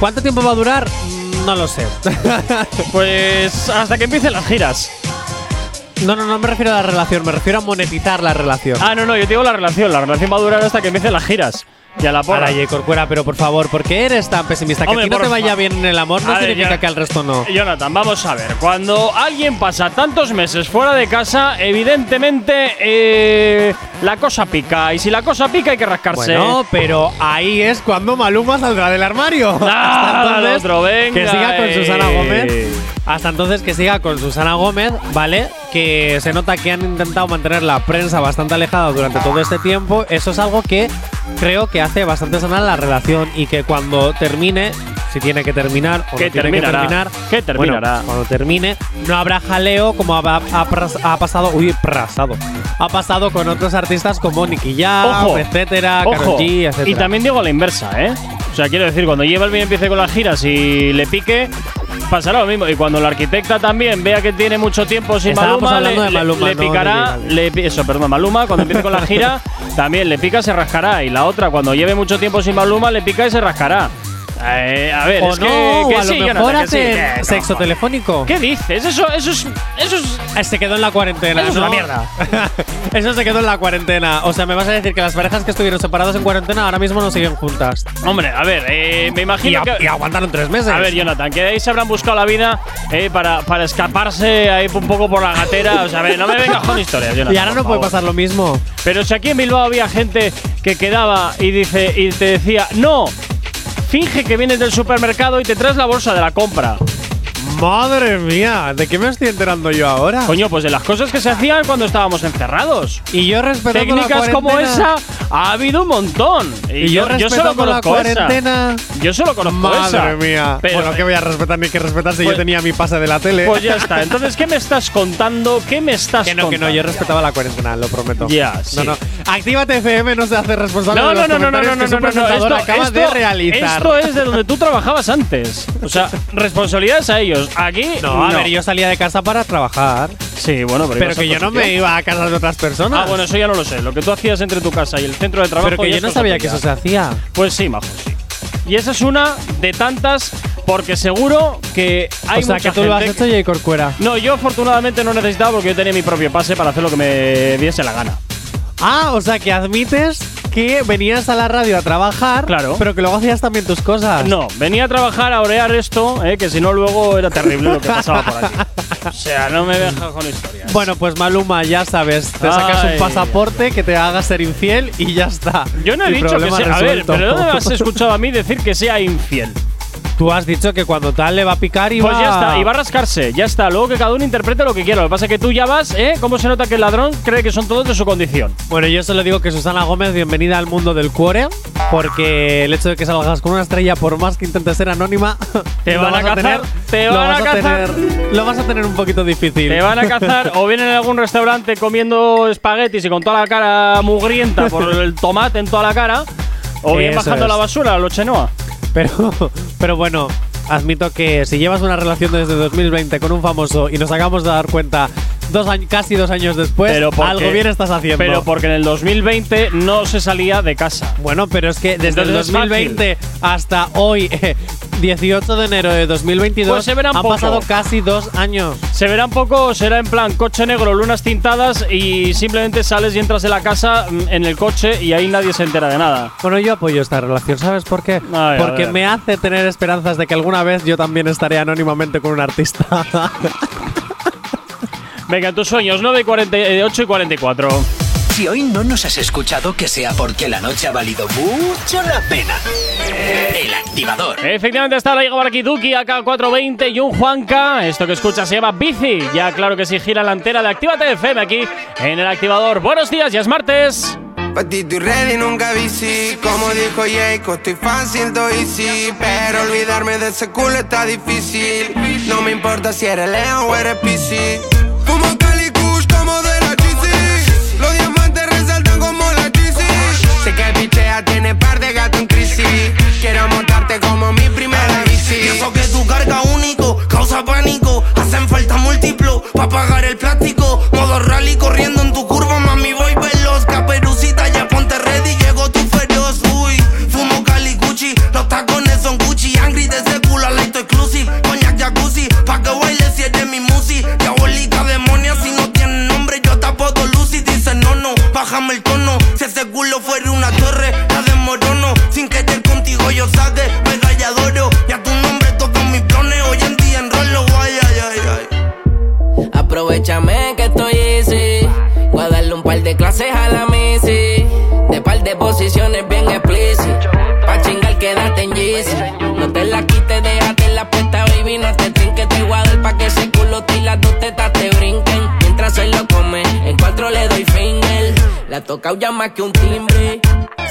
¿Cuánto tiempo va a durar? Mm, No lo sé. Pues hasta que empiecen las giras. No, no, no me refiero a la relación, me refiero a monetizar la relación. Ah, no, no, yo te digo la relación. La relación va a durar hasta que empiecen las giras. Y a la porra. Para J. Corcuera, pero por favor, ¿por qué eres tan pesimista? Que Hombre, a ti no te vaya bien en el amor no A significa que al resto no. Jonathan, vamos a ver. Cuando alguien pasa tantos meses fuera de casa, evidentemente eh, la cosa pica. Y si la cosa pica, hay que rascarse. Bueno, pero ahí es cuando Maluma saldrá del armario. Ah, Hasta entonces, otro, venga, que siga con eh. Susana Gómez. Hasta entonces que siga con Susana Gómez, ¿vale? Que se nota que han intentado mantener la prensa bastante alejada durante todo este tiempo. Eso es algo que creo que hace bastante sana la relación y que cuando termine, si tiene que terminar o Que no tiene terminará, que terminar, que terminará. bueno, cuando termine, no habrá jaleo como ha, ha pras- ha pasado, uy, pasado, ha pasado con otros artistas como Nicky Jam, Ojo, etcétera, Ojo, G, etcétera. y también digo a la inversa, ¿eh? O sea, quiero decir, cuando J Balvin empiece con las giras y le pique, pasará lo mismo. Y cuando la arquitecta también vea que tiene mucho tiempo sin Estábamos Maluma, hablando le, de le- Maluma, le no de picará. Le eso, perdón, Maluma, cuando empiece con la gira, también le pica, se rascará. Y la otra, cuando lleve mucho tiempo sin Maluma, le pica y se rascará. Eh, a ver, o es no, que, que o a lo sí, mejor Jonathan, que sí, hacen que no, sexo joder. telefónico. ¿Qué dices? Eso, eso es. Eso es. Eh, Se quedó en la cuarentena. Eso es ¿no? una mierda. Eso se quedó en la cuarentena. O sea, me vas a decir que las parejas que estuvieron separadas en cuarentena ahora mismo no siguen juntas. Hombre, a ver, eh, me Y, imagino a- que. y aguantaron tres meses. A ver, Jonathan, que ahí se habrán buscado la vida eh, para, para escaparse ahí un poco por la gatera. O sea, a ver, no me vengas con historias, Jonathan. y ahora por no puede favor. pasar lo mismo. Pero si aquí en Bilbao había gente que quedaba y dice y te decía, no, finge que vienes del supermercado y te traes la bolsa de la compra. Madre mía, ¿de qué me estoy enterando yo ahora? Coño, pues de las cosas que se hacían cuando estábamos encerrados. y yo respetando Técnicas la como cuarentena. esa ha habido un montón. Y yo, solo respetando la conozco esa. cuarentena. Yo solo conozco esa. Madre mía. Pero- bueno, que voy a respetar ni que respetar si Pues- yo tenía mi pase de la tele. Pues ya está. Entonces, ¿qué me estás contando? ¿Qué me estás que no, que no, yo contando? respetaba la cuarentena, lo prometo. Ya, sí. No, no. Actívate FM no se hace responsable No, de no, los no, no, no, no, no, no, no, presentador esto, acaba de esto- realizar. Esto es de donde tú trabajabas antes. O sea, responsabilidades a ellos. Aquí No, a ver, yo salía de casa para trabajar. Sí, bueno, pero, Pero que yo no me iba a casa de otras personas. Ah, bueno, eso ya no lo sé. Lo que tú hacías entre tu casa y el centro de trabajo. pero que yo no sabía que eso se hacía. Pues sí, majo, sí. Y esa es una de tantas, porque seguro que hay o sea, mucha que tú lo has hecho. Corcuera. No, yo afortunadamente no necesitaba porque yo tenía mi propio pase para hacer lo que me diese la gana. Ah, o sea, que admites que venías a la radio a trabajar, Claro. pero que luego hacías también tus cosas. No, venía a trabajar a orear esto, eh, que si no luego era terrible lo que pasaba por aquí. O sea, no me dejas con historias. Bueno, pues Maluma, ya sabes, te sacas Ay. un pasaporte que te haga ser infiel y ya está. yo no he dicho que sea. A ver, resuelto. pero ¿dónde me has escuchado a mí decir que sea infiel? Tú has dicho que cuando tal le va a picar y Pues va ya está, y va a rascarse, ya está. Luego que cada uno interprete lo que quiera. Lo que pasa es que tú ya vas, ¿eh? ¿Cómo se nota que el ladrón cree que son todos de su condición? Bueno, yo solo digo que Susana Gómez, bienvenida al mundo del cuore, porque el hecho de que salgas con una estrella, por más que intentes ser anónima, Te van a cazar, te lo van a cazar. tener- lo vas a tener un poquito difícil. Te van a cazar o vienen en algún restaurante comiendo espaguetis y con toda la cara mugrienta por el tomate en toda la cara, o bien Eso bajando es. la basura a lo chenoa. Pero, pero bueno, admito que si llevas una relación desde 2020 con un famoso y nos acabamos de dar cuenta dos años, casi dos años después, Pero porque- algo bien estás haciendo. Pero porque en el 2020 no se salía de casa. bueno, pero es que desde el Entonces es 2020 hasta hoy, eh, 18 de enero de 2022, Pues se verán han poco. pasado casi dos años. Se verá un poco, será en plan coche negro, lunas tintadas y simplemente sales y entras de la casa mm, en el coche y ahí nadie se entera de nada. Bueno, yo apoyo esta relación, ¿sabes por qué? Ay, Porque me hace tener esperanzas de que alguna vez yo también estaré anónimamente con un artista. Venga, tus sueños, 9 y 48 y 44. Si hoy no nos has escuchado, que sea porque la noche ha valido mucho la pena. El activador. Efectivamente está ahora llega por aquí Duki, AK420 y un Juanca. Esto que escuchas se llama Bici. Ya claro que sí gira la antena de Actívate FM aquí en el activador. Buenos días, ya es martes. Patito y ready, nunca bici. Como dijo Jayco, estoy fácil, todo easy. Pero olvidarme de ese culo está difícil. No me importa si eres Leo o eres. Fumo Cali Kush como de la GC. Los diamantes resaltan como la GC. Sé que pichea tiene par de gato en crisis. Quiero montarte como mi primera bici. Y eso que tu carga único causa pánico. Hacen falta múltiplo pa' pagar el plástico. Modo rally corriendo en tu curva, mami, ese culo fuera Más que un timbre.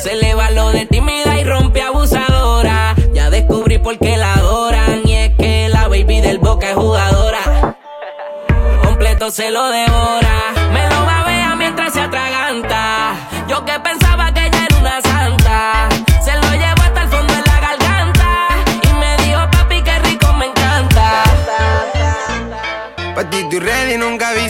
Se le va lo de tímida y rompe abusadora. Ya descubrí por qué la adoran. Y es que la baby del boca es jugadora. Completo se lo devora. Me lo babea mientras se atraganta. Yo que pensaba que ella era una santa. Se lo llevo hasta el fondo de la garganta. Y me dijo, papi, qué rico me encanta. Patito y ready nunca bici.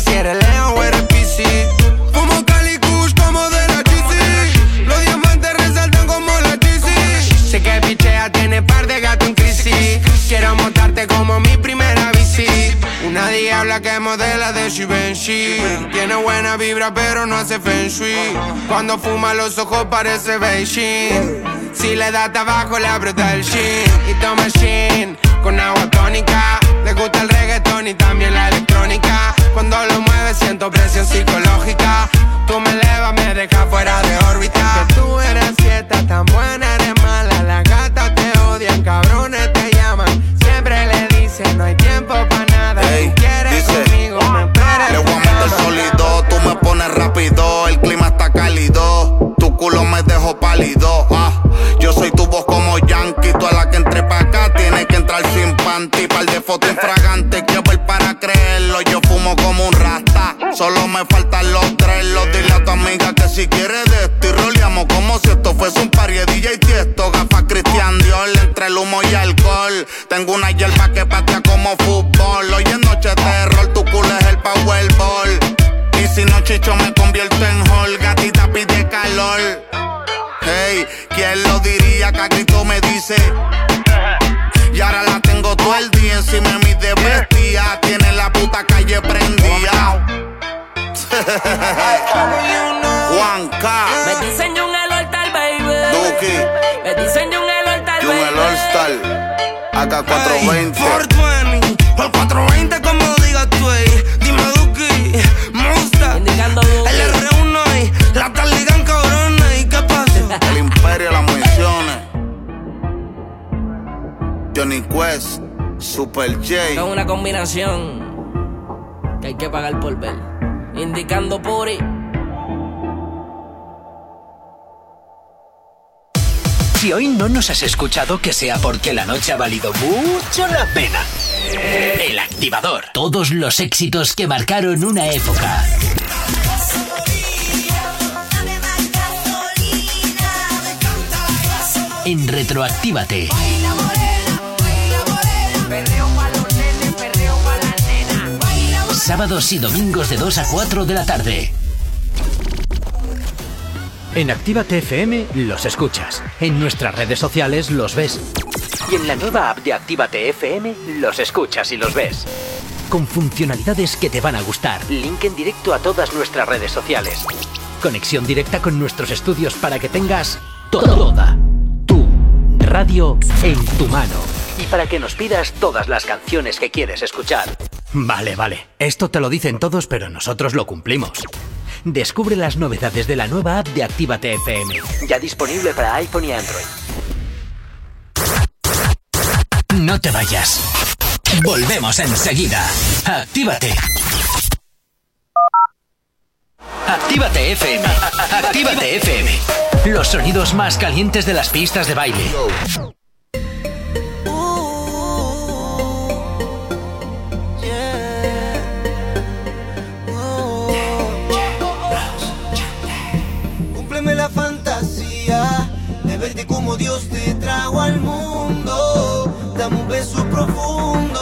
Si eres Leo o eres Piscis. Fumo Cali Kush como de la GC. Los diamantes resaltan como la GC. Sé que pichea tiene par de gato en crisis. Quiero montarte como mi primera bici. Una diabla que modela de Givenchy. Tiene buena vibra pero no hace feng shui. Cuando fuma los ojos parece Beijing. Si le da tabaco le aprieta el shin. Y toma shin con agua tónica. Le gusta el reggaetón y también la electrónica. Cuando lo mueve siento presión psicológica. Tú me elevas, me dejas fuera de órbita. Que tú eres fiesta, tan buena, eres mala. Las gatas te odian, cabrones te llaman. Siempre le dicen, no hay tiempo para nada. Quieres dice, conmigo, me esperas. Le voy a meter sólido, tú me pones rápido, el clima está cálido, tu culo me dejó pálido, ah, yo soy tu voz como Yankee, tú a la que entre pa' acá tienes que entrar sin panty, par de fotos infragantes, faltan los tres, los dile a tu amiga que si quiere de esto y roleamos como si esto fuese un party de DJ Tiesto, gafas Cristian Dior, entre el humo y alcohol, tengo una hierba que patea como fútbol, hoy es noche de terror, tu culo es el powerball. Y si no chicho me convierto en hall, gatita pide calor. Hey, ¿quién lo diría que a grito me dice? Y ahora la tengo todo el día encima de mi bestia. Tiene la puta calle prendida. Juan K. Me dicen Jun el All-Star, baby. Duki. Me dicen Jun el All-Star, Jun el baby. All-Star. Acá 420. 420, o el 420 como digas tú, ey. Dime Duki, Monster, Indicando Duki. el R1 y la tal ligan cabrona, ¿y qué pasó? El imperio de las municiones. Johnny Quest. Super J. Es una combinación que hay que pagar por ver. Indicando Puri. Si hoy no nos has escuchado, que sea porque la noche ha valido mucho la pena. El activador. Todos los éxitos que marcaron una época. En Retroactívate. Sábados y domingos de 2 a 4 de la tarde. En Actívate FM los escuchas. En nuestras redes sociales los ves. Y en la nueva app de Actívate FM los escuchas y los ves. Con funcionalidades que te van a gustar. Link en directo a todas nuestras redes sociales. Conexión directa con nuestros estudios para que tengas toda tu radio en tu mano. Y para que nos pidas todas las canciones que quieres escuchar. Vale, vale. Esto te lo dicen todos, pero nosotros lo cumplimos. Descubre las novedades de la nueva app de Actívate FM. Ya disponible para iPhone y Android. No te vayas. Volvemos enseguida. Actívate. Actívate FM. Actívate FM. Los sonidos más calientes de las pistas de baile. Dios te trajo al mundo. Dame un beso profundo.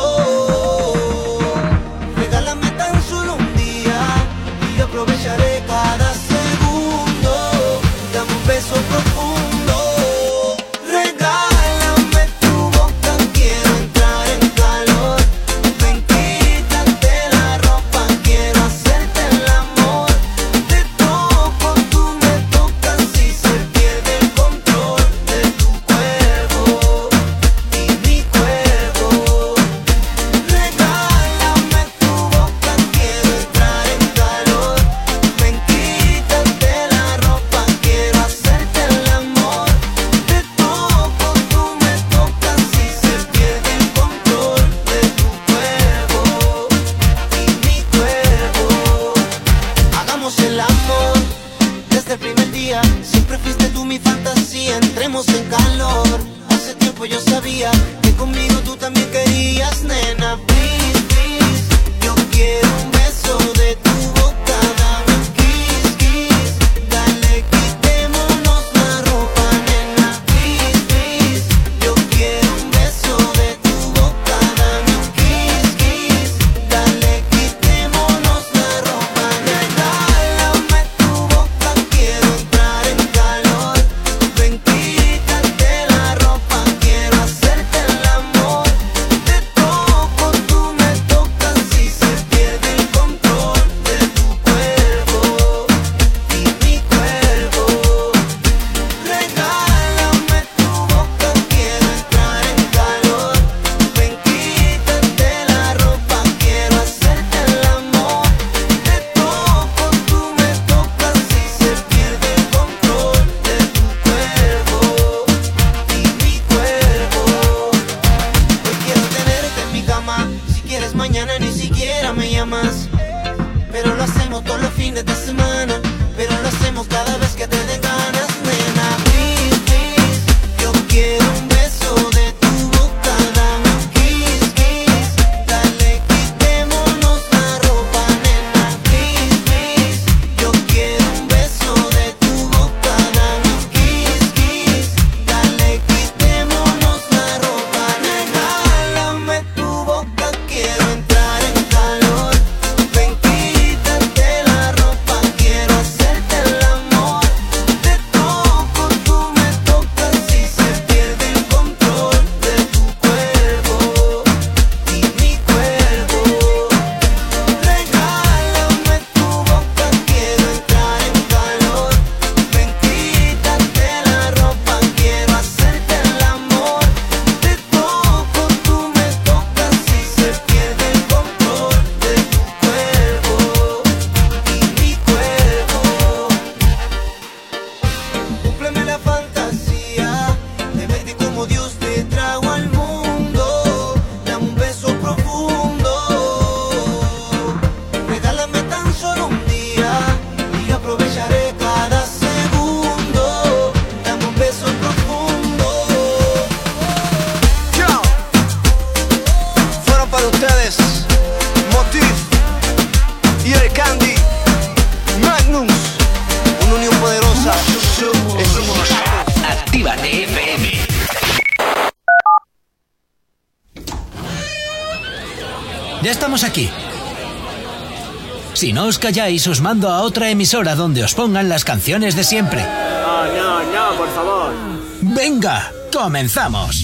Si no os calláis, os mando a otra emisora donde os pongan las canciones de siempre. No, no, no, por favor. Venga, comenzamos.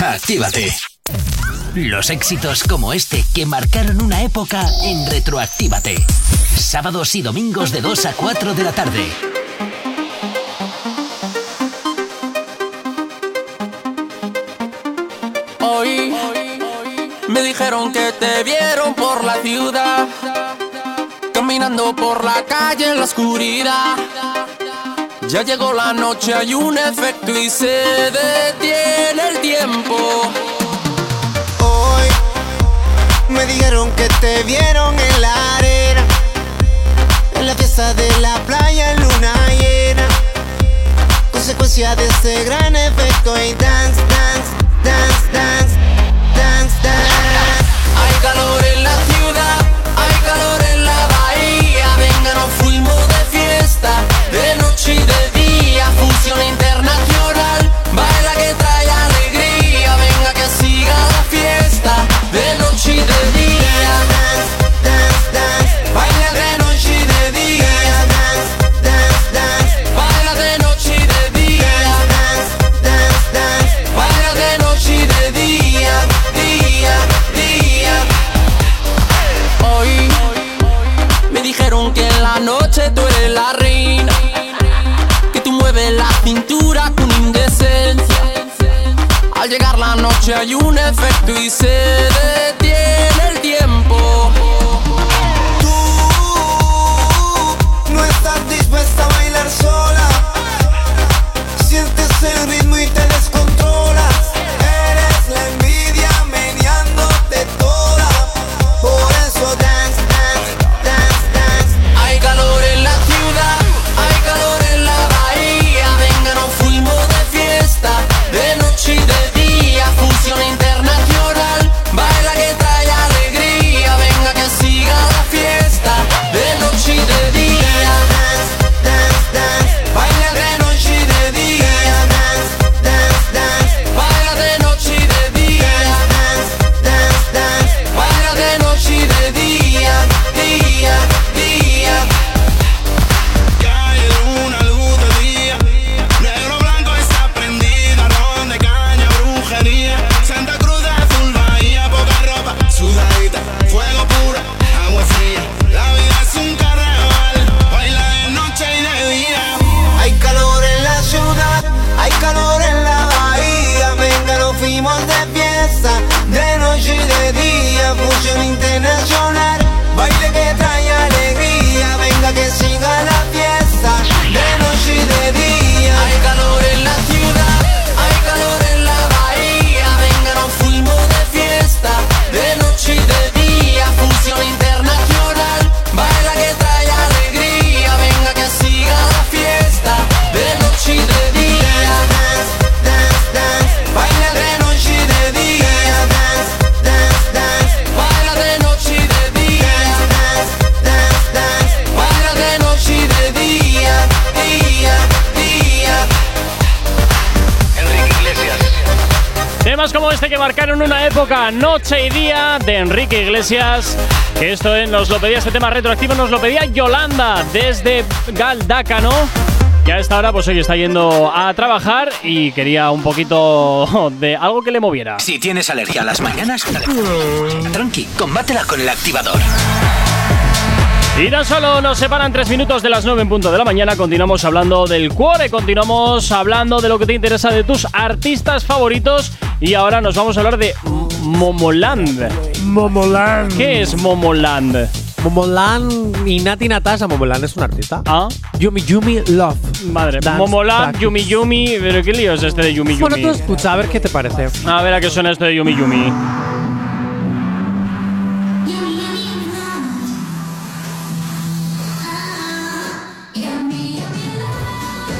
Actívate. Los éxitos como este que marcaron una época en Retroactívate. Sábados y domingos de 2 a 4 de la tarde. Hoy me dijeron que te vieron por la ciudad por la calle en la oscuridad. Ya llegó la noche, hay un efecto y se detiene el tiempo. Hoy me dijeron que te vieron en la arena, en la fiesta de la playa en luna llena. Consecuencia de ese gran efecto y dance, dance, dance, dance, dance, dance. Hay calor noche hay un efecto y se Enrique Iglesias. Que esto nos lo pedía, este tema retroactivo, nos lo pedía Yolanda desde Galdácano. Que a esta hora, pues hoy está yendo a trabajar y quería un poquito de algo que le moviera. Si tienes alergia a las mañanas, tranqui, combátela con el activador. Y no solo nos separan tres minutos de las 9 en punto de la mañana, continuamos hablando del cuore, continuamos hablando de lo que te interesa de tus artistas favoritos y ahora nos vamos a hablar de Momoland. Momoland. ¿Qué es Momoland? Momoland y Nati Natasha. Momoland es un artista. Ah. Yumi Yumi Love. Madre, Dance Momoland. Yumi Yumi, pero ¿qué lío es este de Yumi Yumi? Bueno, tú escucha, a ver qué te parece. A ver a qué suena esto de Yumi Yumi.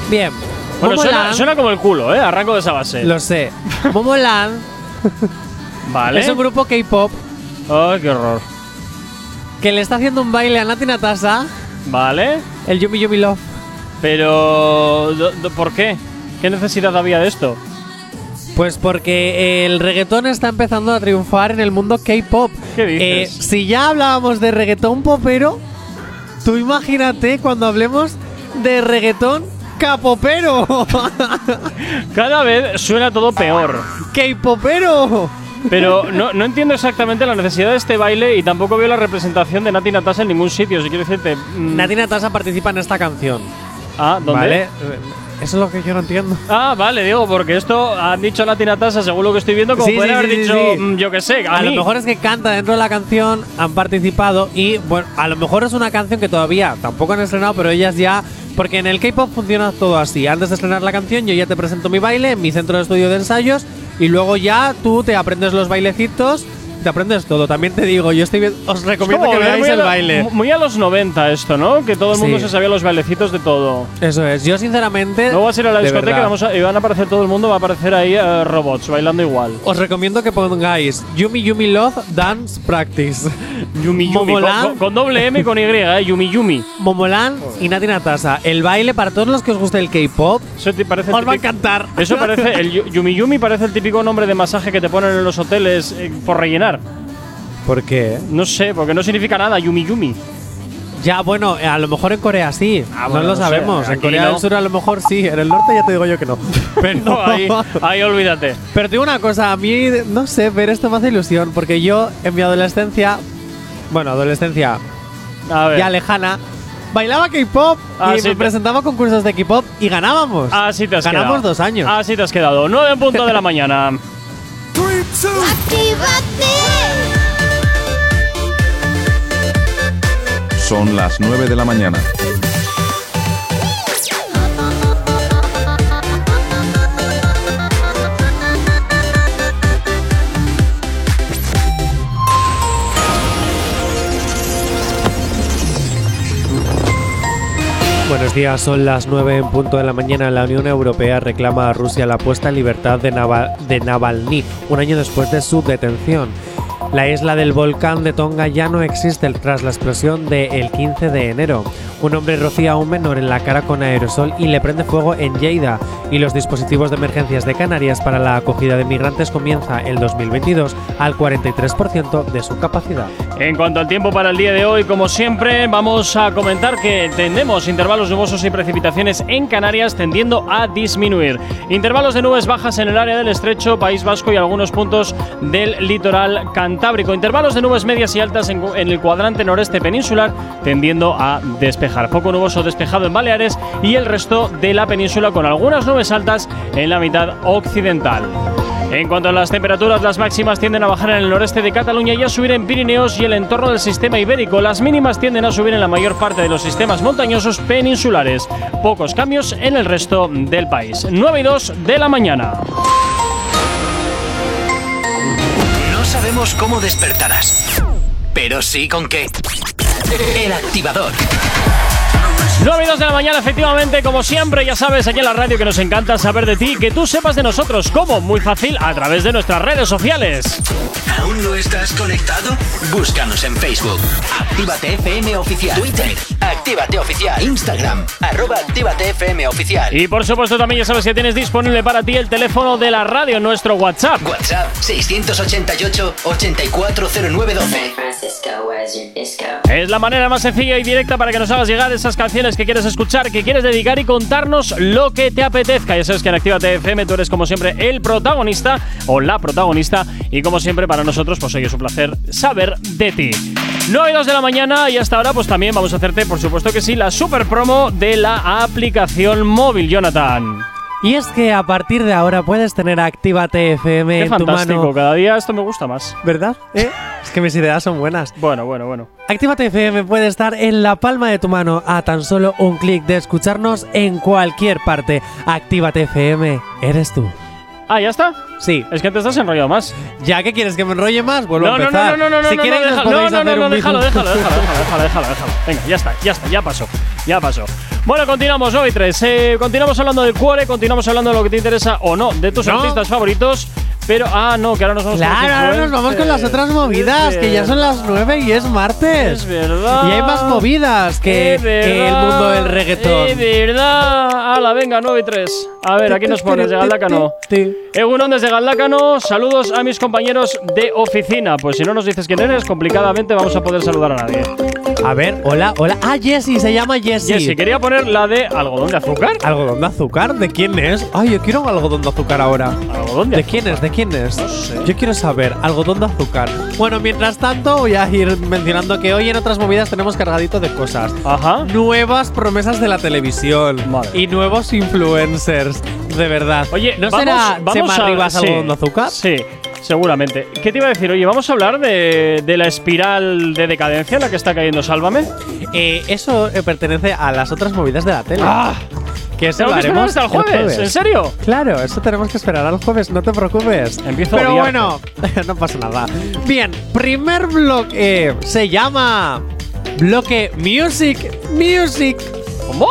Bien. Bueno, suena, suena como el culo, ¿eh? Arranco de esa base. Lo sé. Momoland Vale. es un grupo K-pop Ay, qué horror. que le está haciendo un baile a Nati Natasha, Vale. el Yumi Yumi Love. Pero. ¿Por qué? ¿Qué necesidad había de esto? Pues porque el reggaetón está empezando a triunfar en el mundo K-pop. ¿Qué dices? Eh, si ya hablábamos de reggaetón popero, tú imagínate cuando hablemos de reggaetón capopero. Cada vez suena todo peor. K-popero. Pero no, no entiendo exactamente la necesidad de este baile y tampoco veo la representación de Nati Natasha en ningún sitio. Si quiero decirte. mm, Nati Natasha participa en esta canción. Ah, ¿dónde? ¿Vale? Eh, Eso es lo que yo no entiendo. Ah, vale, digo, porque esto han dicho Nati Natasha, según lo que estoy viendo, como Sí, pueden sí, haber sí, dicho, mm, yo qué sé, a, A, lo mejor es que canta dentro de la canción, han participado y, bueno, a lo mejor es una canción que todavía tampoco han estrenado, pero ellas ya. Porque en el K-pop funciona todo así. Antes de estrenar la canción, yo ya te presento mi baile en mi centro de estudio de ensayos y luego ya tú te aprendes los bailecitos, te aprendes todo. También te digo, yo estoy. Os recomiendo que veáis a el baile. Muy a los 90 esto, ¿no? Que todo el mundo Sí. se sabía los bailecitos de todo. Eso es. Yo, sinceramente. Luego vas a ir a la discoteca vamos a, y van a aparecer todo el mundo, va a aparecer ahí eh, robots bailando igual. Os recomiendo que pongáis Yumi Yumi Love Dance Practice. Yumi Yumi, con, con- con doble M y con Y, ¿eh? Yumi Yumi. Momoland y Nati Natasha. El baile para todos los que os guste el K-pop. Eso te parece Os va a encantar. Eso parece, el yu- Yumi Yumi parece el típico nombre de masaje que te ponen en los hoteles eh, por rellenar. ¿Por qué? No sé, porque no significa nada, Yumi Yumi. Ya, bueno, a lo mejor en Corea sí. Ah, no bueno, lo no sé, sabemos. en aquí Corea no. del Sur a lo mejor sí. En el norte ya te digo yo que no. Pero, No, ahí, ahí olvídate. pero te digo una cosa, a mí, no sé, ver esto me hace ilusión. Porque yo en mi adolescencia, bueno, adolescencia A ver. ya lejana, bailaba K-pop Ah, y sí, me presentaba concursos de K-pop y ganábamos. Así te has Ganamos quedado. dos años. Así te has quedado. 9 en punto de la mañana. Son las 9 de la mañana. Buenos días, son las 9 en punto de la mañana. La Unión Europea reclama a Rusia la puesta en libertad de, Nava- de Navalny, un año después de su detención. La isla del volcán de Tonga ya no existe tras la explosión del 15 de enero. Un hombre rocía a un menor en la cara con aerosol y le prende fuego en Lleida. Y los dispositivos de emergencias de Canarias para la acogida de migrantes comienza el 2022 al 43% de su capacidad. En cuanto al tiempo para el día de hoy, como siempre, vamos a comentar que tendremos intervalos nubosos y precipitaciones en Canarias tendiendo a disminuir. Intervalos de nubes bajas en el área del estrecho, País Vasco y algunos puntos del litoral cantábrico. Intervalos de nubes medias y altas en, en el cuadrante noreste peninsular tendiendo a despejar. Poco nuboso despejado en Baleares y el resto de la península con algunas nubes altas en la mitad occidental. En cuanto a las temperaturas, las máximas tienden a bajar en el noreste de Cataluña y a subir en Pirineos y el entorno del sistema ibérico. Las mínimas tienden a subir en la mayor parte de los sistemas montañosos peninsulares. Pocos cambios en el resto del país. 9 y 2 de la mañana. No sabemos cómo despertarás, pero sí con qué. El activador. 9 y 2 de la mañana, efectivamente, como siempre, ya sabes, aquí en la radio que nos encanta saber de ti, que tú sepas de nosotros. ¿Cómo? Muy fácil, a través de nuestras redes sociales. ¿Aún no estás conectado? Búscanos en Facebook. Actívate FM Oficial. Twitter. Actívate Oficial. Instagram. Arroba Actívate FM Oficial. Y por supuesto, también ya sabes que tienes disponible para ti el teléfono de la radio, nuestro WhatsApp. WhatsApp 688-840912. Es la manera más sencilla y directa para que nos hagas llegar esas canciones que quieres escuchar, que quieres dedicar y contarnos lo que te apetezca. Ya sabes que en Actívate FM tú eres como siempre el protagonista o la protagonista y como siempre para nosotros pues hoy es un placer saber de ti. 9 y 2 de la mañana y hasta ahora pues también vamos a hacerte por supuesto que sí la super promo de la aplicación móvil Jonathan. Y es que a partir de ahora puedes tener Actívate FM Qué en tu fantástico, mano. cada día esto me gusta más. ¿Verdad? ¿Eh? Es que mis ideas son buenas. Bueno, bueno, bueno. Actívate FM puede estar en la palma de tu mano a tan solo un clic de escucharnos en cualquier parte. Actívate FM, eres tú. Ah, ¿ya está? Sí. Es que te estás enrollado más. ¿Ya que quieres que me enrolle más? Vuelvo No, a no, empezar. no, no, no, si no, queréis no, no, no, hacer no, un déjalo, déjalo, déjalo, déjalo, déjalo, déjalo. Venga, ya está, ya está, ya pasó, ya pasó. Bueno, continuamos hoy tres. Eh, continuamos hablando del cuore, continuamos hablando de lo que te interesa o no, de tus No. artistas favoritos. Pero, ah, no, que ahora nos vamos Claro, ahora nos vamos con las otras movidas, que ya son las 9 y es martes. Es verdad. Y hay más movidas que, que el mundo del reggaetón. Es verdad. Hala, venga, 9 y 3. A ver, aquí nos pones de Galdácano. Egunon desde Galdácano. Saludos a mis compañeros de oficina. Pues si no nos dices quién eres, complicadamente vamos a poder saludar a nadie. A ver, hola, hola. Ah, Jessie, se llama Jessie. Jessy, quería poner la de algodón de azúcar. ¿Algodón de azúcar? ¿De quién es? Ay, yo quiero un algodón de azúcar ahora. ¿Algodón de, ¿De quién es? ¿De quién es? Yo quiero saber, algodón de azúcar. Bueno, mientras tanto, voy a ir mencionando que hoy en otras movidas tenemos cargadito de cosas. Ajá. Nuevas promesas de la televisión. Y nuevos influencers. De verdad. Oye, ¿no vamos, será vamos Chema a- Rivas sí, algodón de azúcar? Sí, seguramente. ¿Qué te iba a decir? Oye, vamos a hablar de, de la espiral de decadencia en la que está cayendo Sálvame. Eh, eso eh, pertenece a las otras movidas de la tele. Ah. que eso lo haremos hasta el jueves. ¿En serio? Claro, eso tenemos que esperar al jueves, no te preocupes. Empiezo Pero bueno, no pasa nada. Bien, primer bloque se llama bloque Music Music. ¿Cómo?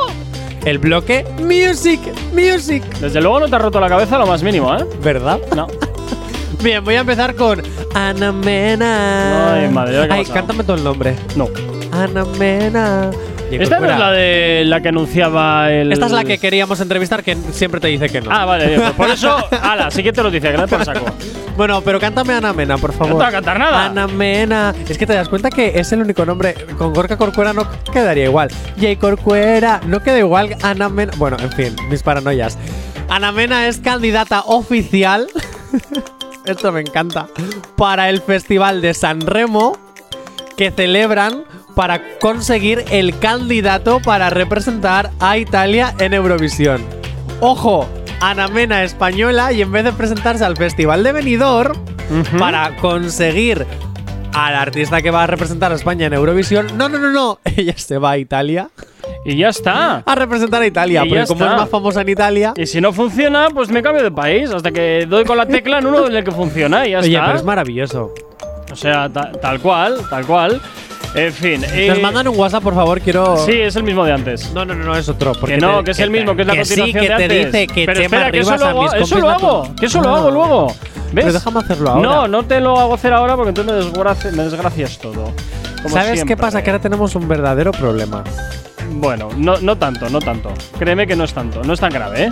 El bloque Music Music. Desde luego no te ha roto la cabeza lo más mínimo, ¿eh? ¿Verdad? No. Bien, voy a empezar con Ana Mena. Ay, madre, ¿qué ha Ay, cántame todo el nombre. No. Ana Mena. Diego Esta no es la de la que anunciaba el. Esta es la que queríamos entrevistar, que siempre te dice que no. Ah, vale, bien, pues por eso. Ala, sí que te lo dice, que por saco. Bueno, pero cántame Ana Mena, por favor. No te va a cantar nada. Ana Mena. Es que te das cuenta que es el único nombre. Con Gorka Corcuera no quedaría igual. Jay Corcuera no queda igual. Ana Mena. Bueno, en fin, mis paranoias. Ana Mena es candidata oficial. Esto me encanta. Para el Festival de San Remo que celebran para conseguir el candidato para representar a Italia en Eurovisión. Ojo, Ana Mena española y en vez de presentarse al Festival de Benidorm para conseguir al artista que va a representar a España en Eurovisión, no, no, no, no, ella se va a Italia Y ya está. a representar a Italia, Y porque como está. es más famosa en Italia, Y si no funciona, pues me cambio de país hasta que doy con la tecla en uno en el que funciona y ya oye, está. pero es maravilloso. O sea, ta- tal cual, tal cual. En fin. eh, Nos mandan un WhatsApp, por favor, quiero. Sí, es el mismo de antes. No, no, no, no, es otro. porque que no, te- que es el mismo, que es la que sí, continuación que de te antes. dice que Pero Chema espera, que eso lo hago, eso lo hago, que eso lo Ah. hago luego. ¿Ves? Pero déjame hacerlo ahora. No, no te lo hago hacer ahora porque entonces me, desgraci- me desgracias todo. Como ¿Sabes siempre. qué pasa? Que ahora tenemos un verdadero problema. Bueno, no, no tanto, no tanto. Créeme que no es tanto, no es tan grave, ¿eh?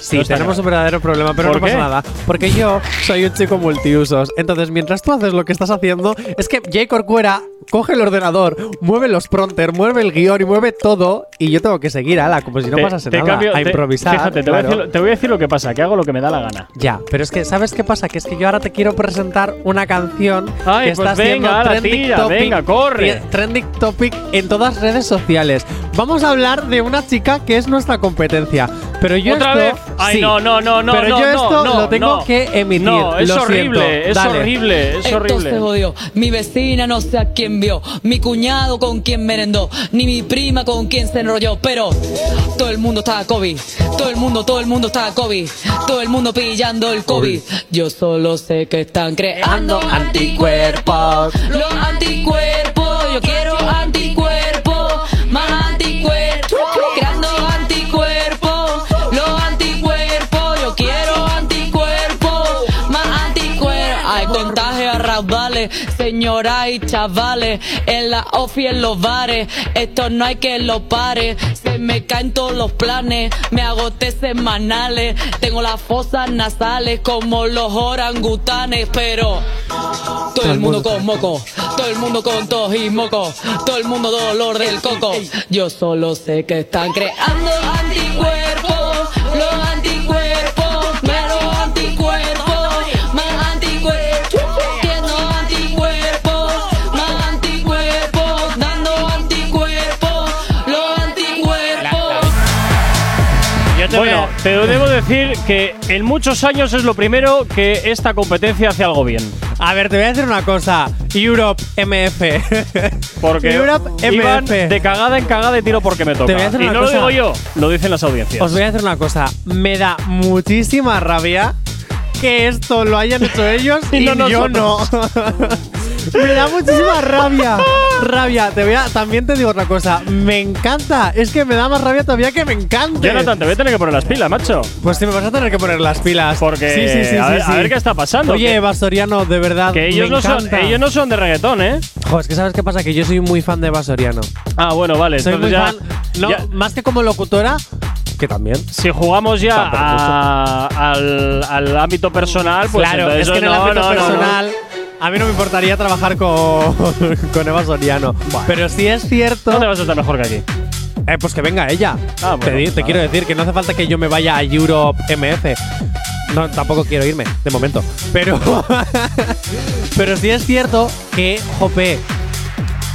Sí, No tenemos un verdadero problema, pero ¿Por no pasa nada. Porque yo soy un chico multiusos. Entonces, mientras tú haces lo que estás haciendo, es que Jay Corcuera coge el ordenador, mueve los prompter, mueve el guion y mueve todo. Y yo tengo que seguir, ala, como si no Te- pasase te nada. cambio- a te- improvisar. Fíjate, te, voy a claro. decir, te voy a decir lo que pasa, que hago lo que me da la gana. Ya, pero es que, ¿sabes qué pasa? Que es que yo ahora te quiero presentar una canción Ay, que pues está siendo venga, ala, trending tira, topic, venga, corre. Trending topic en todas redes sociales. Vamos a hablar de una chica que es nuestra competencia. Pero yo ¿Otra esto, vez? Ay, sí. no, no, no, no, Pero no, yo no, esto no, lo tengo no. que emitir. No, es lo horrible, siento. es Dale. horrible, es Esto horrible. se jodió. Mi vecina no sé a quién vio, mi cuñado con quien merendó, ni mi prima con quien se enrolló. Pero todo el mundo está COVID, todo el mundo, todo el mundo está COVID, todo el mundo pillando el COVID. Yo solo sé que están creando anticuerpos. Los anticuerpos, yo quiero anticuerpos. Señora y chavales, en la ofi en los bares, esto no hay que lo pare, se me caen todos los planes, me agoté semanales, tengo las fosas nasales como los orangutanes, pero todo el mundo con moco, todo el mundo con tos y moco, todo el mundo dolor del coco, yo solo sé que están creando anticuerpos, te bueno, pero debo decir que en muchos años es lo primero que esta competencia hace algo bien. A ver, te voy a decir una cosa. Europe MF. Porque Europe iban MF. de cagada en cagada y tiro porque me toca. Te voy a decir y una no cosa. lo digo yo, lo dicen las audiencias. Os voy a decir una cosa. Me da muchísima rabia que esto lo hayan hecho ellos Y y, no yo no. me da muchísima rabia. Rabia. Te voy a, también te digo otra cosa. Me encanta. Es que me da más rabia todavía que me encanta. Jonathan, te voy a tener que poner las pilas, macho. Pues sí, me vas a tener que poner las pilas. Porque Sí, sí, sí, a, sí, ver, a sí. ver qué está pasando. Oye, que, Eva Soriano, de verdad. que ellos, me no son, ellos no son de reggaetón, ¿eh? Jo, es que sabes qué pasa, que yo soy muy fan de Eva Soriano. Ah, bueno, vale. Soy muy entonces ya, fan. No, ya- más que como locutora, que también. si jugamos ya a- al, al ámbito personal, pues claro, es que en el ámbito no, no. A mí no me importaría trabajar con, con Eva Soriano. Pero sí es cierto. ¿Dónde vas a estar mejor que aquí? Eh, pues que venga ella. Ah, te di- quiero decir que no hace falta que yo me vaya a Europe MF. No, tampoco quiero irme, de momento. Pero. pero sí es cierto que, jope.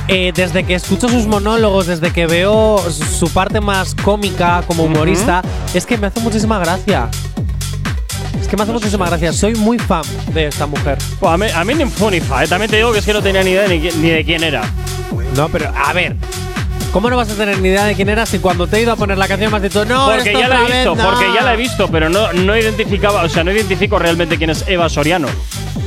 eh, desde que escucho sus monólogos, desde que veo su parte más cómica como humorista, es que me hace muchísima gracia. Es que me hace muchísima gracia. Soy muy fan de esta mujer. Pues a mí, a mí ni fu ni fa, ¿eh? También te digo que es que no tenía ni idea ni, ni de quién era. No, pero a ver. ¿Cómo no vas a tener ni idea de quién era si cuando te he ido a poner la canción me has dicho no, porque esto ya la he vez, visto, no"? porque ya la he visto, pero no, no identificaba, o sea, no identifico realmente quién es Eva Soriano.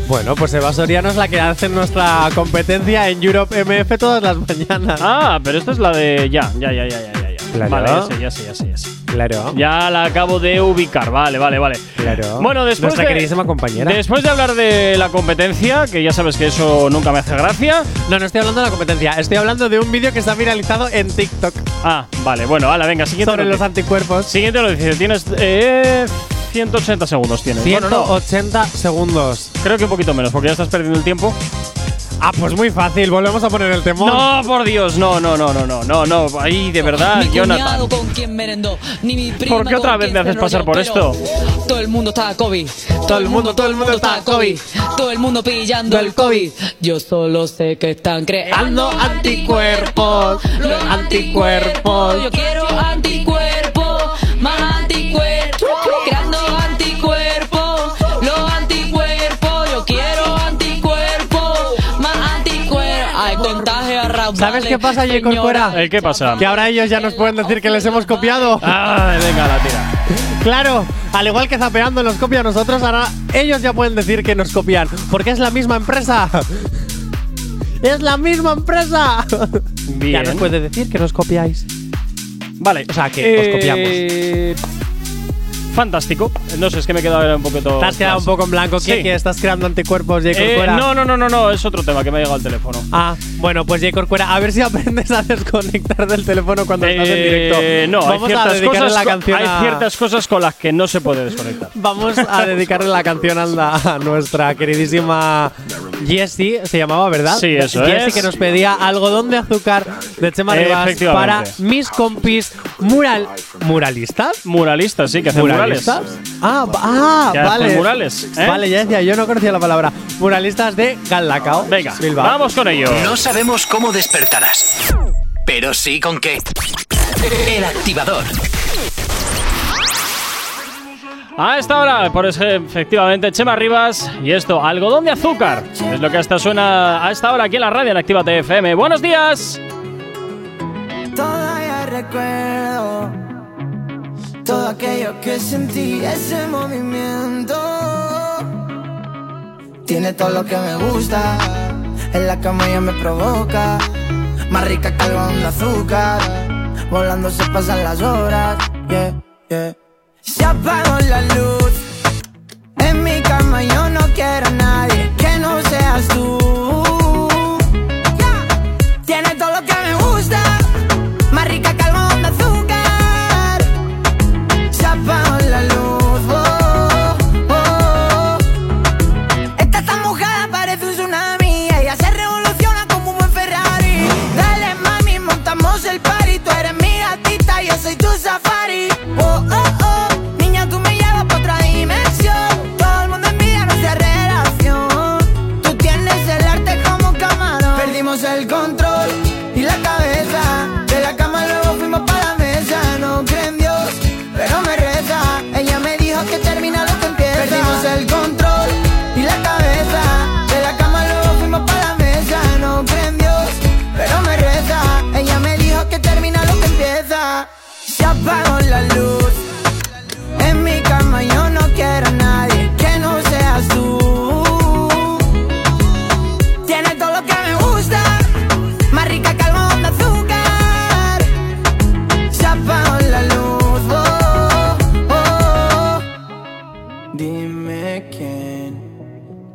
Bueno, pues Eva Soriano es la que hace nuestra competencia en Europe MF todas las mañanas. Ah, pero esta es la de. Ya, ya, ya, ya. ya. Claro. Vale, ya sé, ya sé, ya sé, ya sé. Claro. Ya la acabo de ubicar, vale, vale, vale. Claro. Bueno, después Nuestra de, queridísima compañera. Después de hablar de la competencia, que ya sabes que eso nunca me hace gracia. No, no estoy hablando de la competencia. Estoy hablando de un vídeo que está viralizado en TikTok Ah, vale, bueno, hala, venga, siguiente sobre los anticuerpos. Siguiente noticia. Tienes eh, 180 segundos. Tienes. Bueno, no, 180 segundos. creo que un poquito menos, porque ya estás perdiendo el tiempo. Ah, pues muy fácil. Volvemos a poner el temor. No, por Dios, no, no, no, no, no, no, no. Ahí, de verdad, Mi Jonathan. cuñado con quien merendó, ni mi prima ¿Por qué con otra vez me haces pasar por esto? Todo el mundo está COVID. Todo el mundo, todo el mundo está COVID. Todo el mundo pillando el COVID. Yo solo sé que están creando anticuerpos. Los anticuerpos. Yo quiero anticuerpos. ¿Sabes qué pasa, J. Corcuera? Eh, ¿Qué pasa? Que ahora ellos ya nos pueden decir que les hemos copiado. Ah, venga, la tira. Claro, al igual que Zapeando nos copia a nosotros, ahora ellos ya pueden decir que nos copian, porque es la misma empresa. ¡Es la misma empresa! Bien. Ya nos puede decir que nos copiáis. Vale. O sea, que os Eh, Fantástico. No sé, es que me he quedado un poquito. Te has quedado un poco en blanco. ¿Qué? Sí. ¿Que estás creando anticuerpos, J. Eh, Corcuera? no, no, no, no, no, es otro tema que me ha llegado al teléfono. Ah, bueno, pues J. Corcuera, a ver si aprendes a desconectar del teléfono cuando estás en directo. Eh, no, hay Vamos a ciertas, dedicarle cosas, la canción hay a- ciertas cosas con las que no se puede desconectar. Vamos a dedicarle la canción a, a nuestra queridísima Jessie, se llamaba, ¿verdad? Sí, eso Jessie es. que nos pedía algodón de azúcar de Chema Rivas para mis compis mural muralistas. Muralistas, sí, que hacen murales. ¿Muralistas? Ah, ah vale. murales, ¿eh? Vale, ya decía, yo no conocía la palabra. Muralistas de Galdacao. Venga, Bilbao. vamos con ello. No sabemos cómo despertarás, pero sí con qué. El activador. A esta hora, por eso, efectivamente, Chema Rivas y esto, algodón de azúcar. Es lo que hasta suena a esta hora aquí en la radio en Activa TFM. ¡Buenos días! Todavía recuerdo todo aquello que sentí, ese movimiento. Tiene todo lo que me gusta, en la cama ella me provoca. Más rica que algodón de azúcar, volando se pasan las horas. Yeah, yeah. Se apagó la luz, en mi cama yo no quiero a nadie que no seas tú. Apagó la luz. En mi cama yo no quiero a nadie que no seas tú. Tiene todo lo que me gusta, más rica que algodón de azúcar. Se apagó la luz. oh, oh. Dime quién,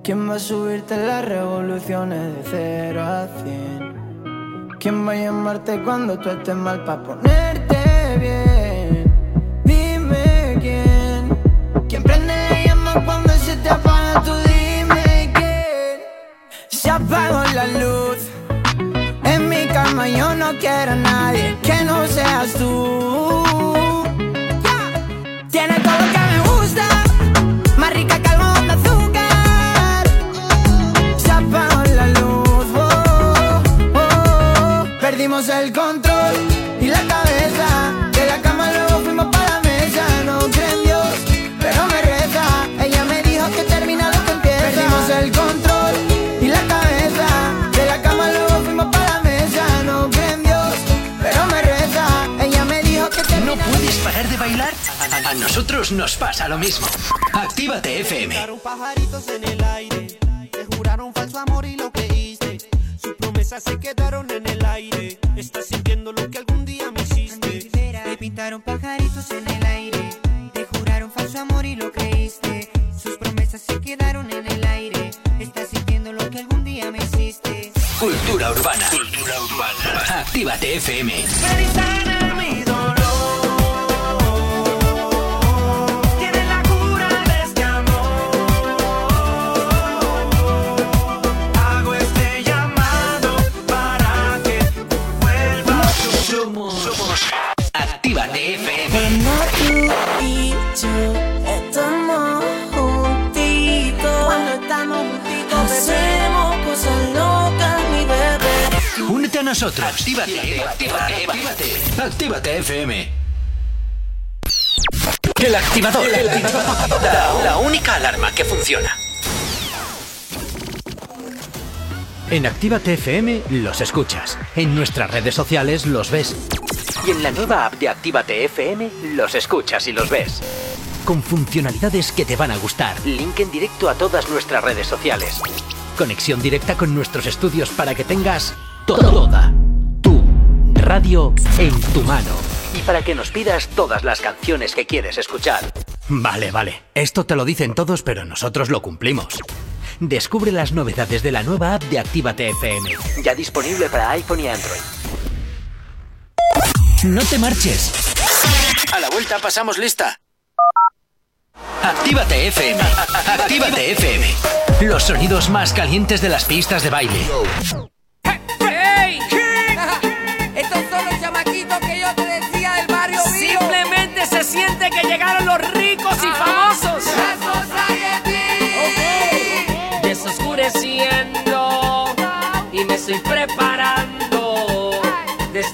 quién va a subirte las revoluciones de 0 a 100. ¿Quién va a llamarte cuando tú estés mal para ponerte quién prende la llama cuando se te apaga. Tú dime quién. Se apagó la luz. En mi cama yo no quiero a nadie que no seas tú. Tiene todo lo que me gusta, más rica que de azúcar. Se apagó la luz. oh, oh. Perdimos el control nosotros nos pasa lo mismo. Actívate FM. Pajaritos en el aire, te juraron falso amor y lo creíste. Sus promesas se quedaron en el aire. Estás sintiendo lo que algún día me hiciste. Te pintaron pajaritos en el aire, te juraron falso amor y lo creíste. Sus promesas se quedaron en el aire. Estás sintiendo lo que algún día me hiciste. Cultura urbana. Cultura urbana. Actívate FM. Nosotros. Actívate, actívate, actívate. Actívate FM. El activador. El activador. La, la única alarma que funciona. En Actívate FM los escuchas. En nuestras redes sociales los ves. Y en la nueva app de Actívate FM los escuchas y los ves. Con funcionalidades que te van a gustar. Link en directo a todas nuestras redes sociales. Conexión directa con nuestros estudios para que tengas toda tu radio en tu mano. Y para que nos pidas todas las canciones que quieres escuchar. Vale, vale. Esto te lo dicen todos, pero nosotros lo cumplimos. Descubre las novedades de la nueva app de Actívate FM. Ya disponible para iPhone y Android. No te marches. A la vuelta pasamos lista. Actívate FM. Actívate FM. Los sonidos más calientes de las pistas de baile.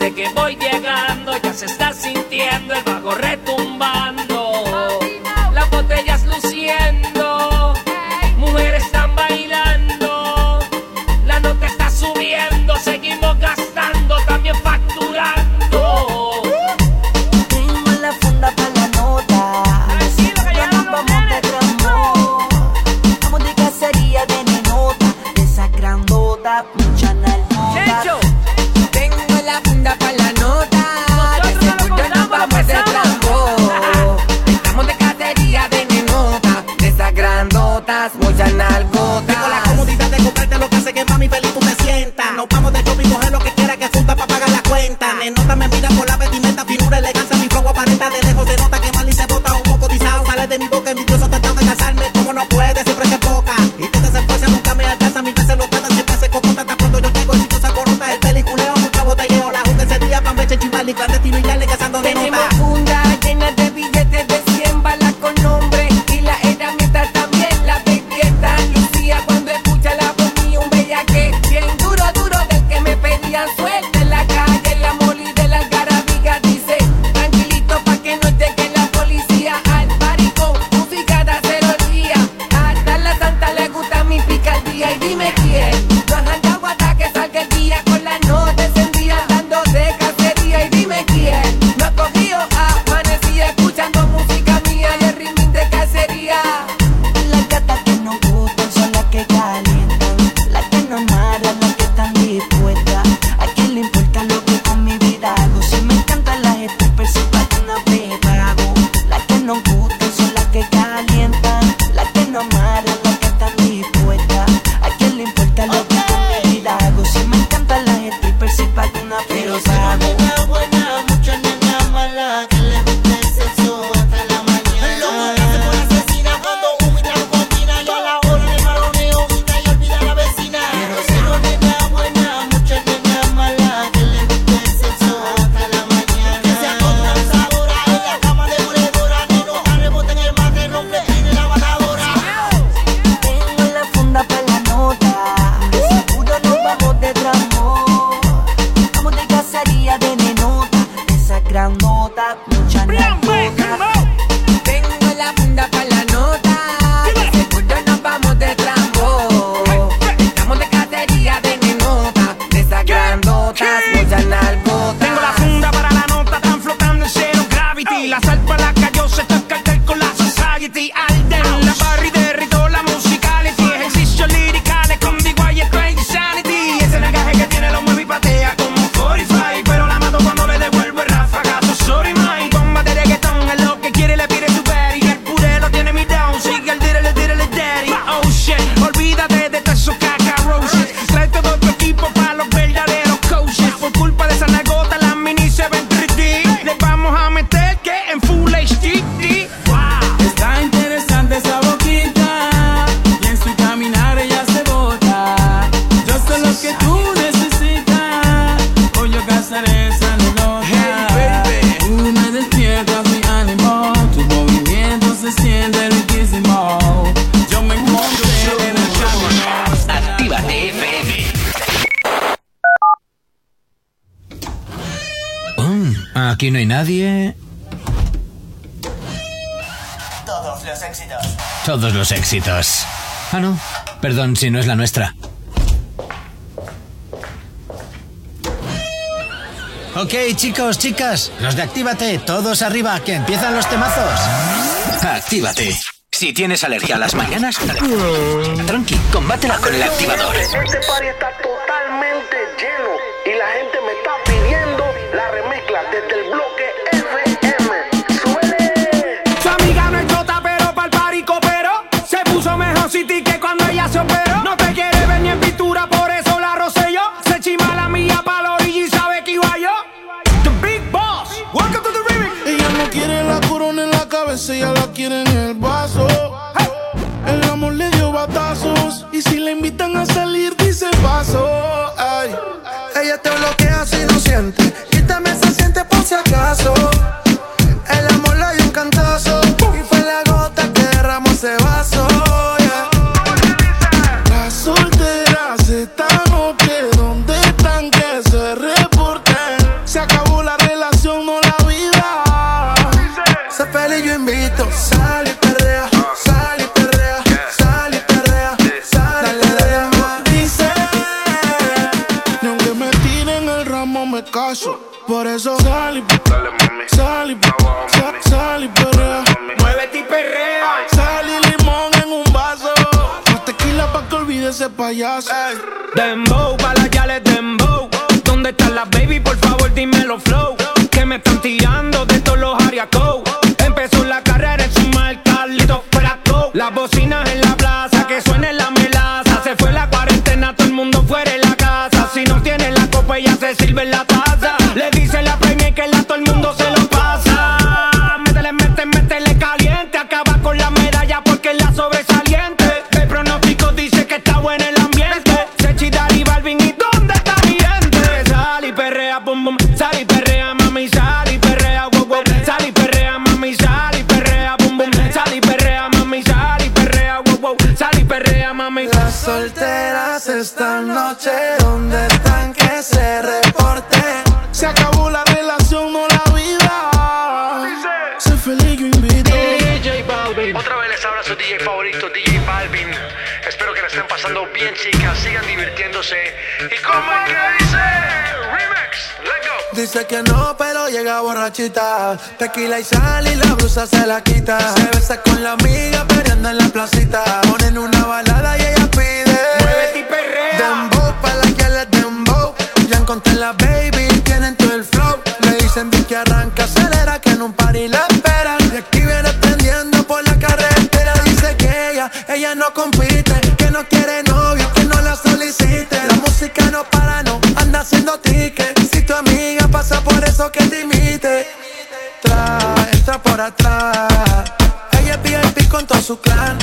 Desde que voy llegando ya se está sintiendo el bajo retumbando. Finura, éxitos. Ah, no. Perdón si no es la nuestra. Ok, chicos, chicas, los de Actívate, todos arriba, que empiezan los temazos. Actívate. Si tienes alergia a las mañanas, tranqui, combátela con el activador. Este party está totalmente lleno y la gente me está pidiendo la remezcla desde el bloque cabeza, ella la quiere en el vaso. El amor le dio batazos. Y si la invitan a salir, dice paso. Borrachita. Tequila y sal y la blusa se la quita. Se besa con la amiga, peleando en la placita. Ponen una balada y ella pide. Muévete y perrea. Dembow, pa' la que les dembow. Ya encontré la baby, tienen todo el flow. Le dicen di que arranca, acelera, que en un party la esperan. Y aquí viene prendiendo por la carretera. Dice que ella, ella no compite, que no quiere novio, que no la solicite. La música no para, no anda haciendo ticket. Si tu amiga pasa por eso que te por atrás. Ella es VIP con todo su clan.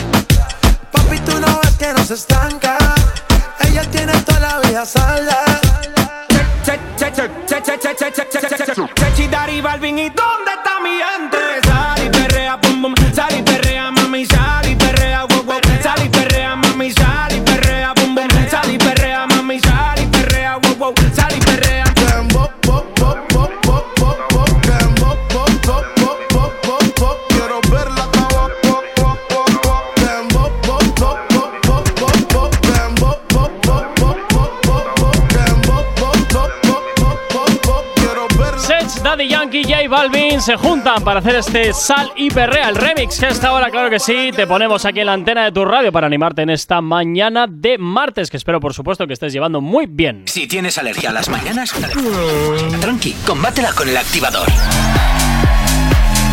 Papi, tú no ves que no se estanca. Ella tiene toda la vida salda. Sechi, Dari, Balvin, ¿y dónde está mi gente? Yankee, J Balvin se juntan para hacer este Sal y Perrea, el remix que a esta hora, claro que sí, te ponemos aquí en la antena de tu radio para animarte en esta mañana de martes, que espero por supuesto que estés llevando muy bien. Si tienes alergia a las mañanas, tranqui, combátela con el activador.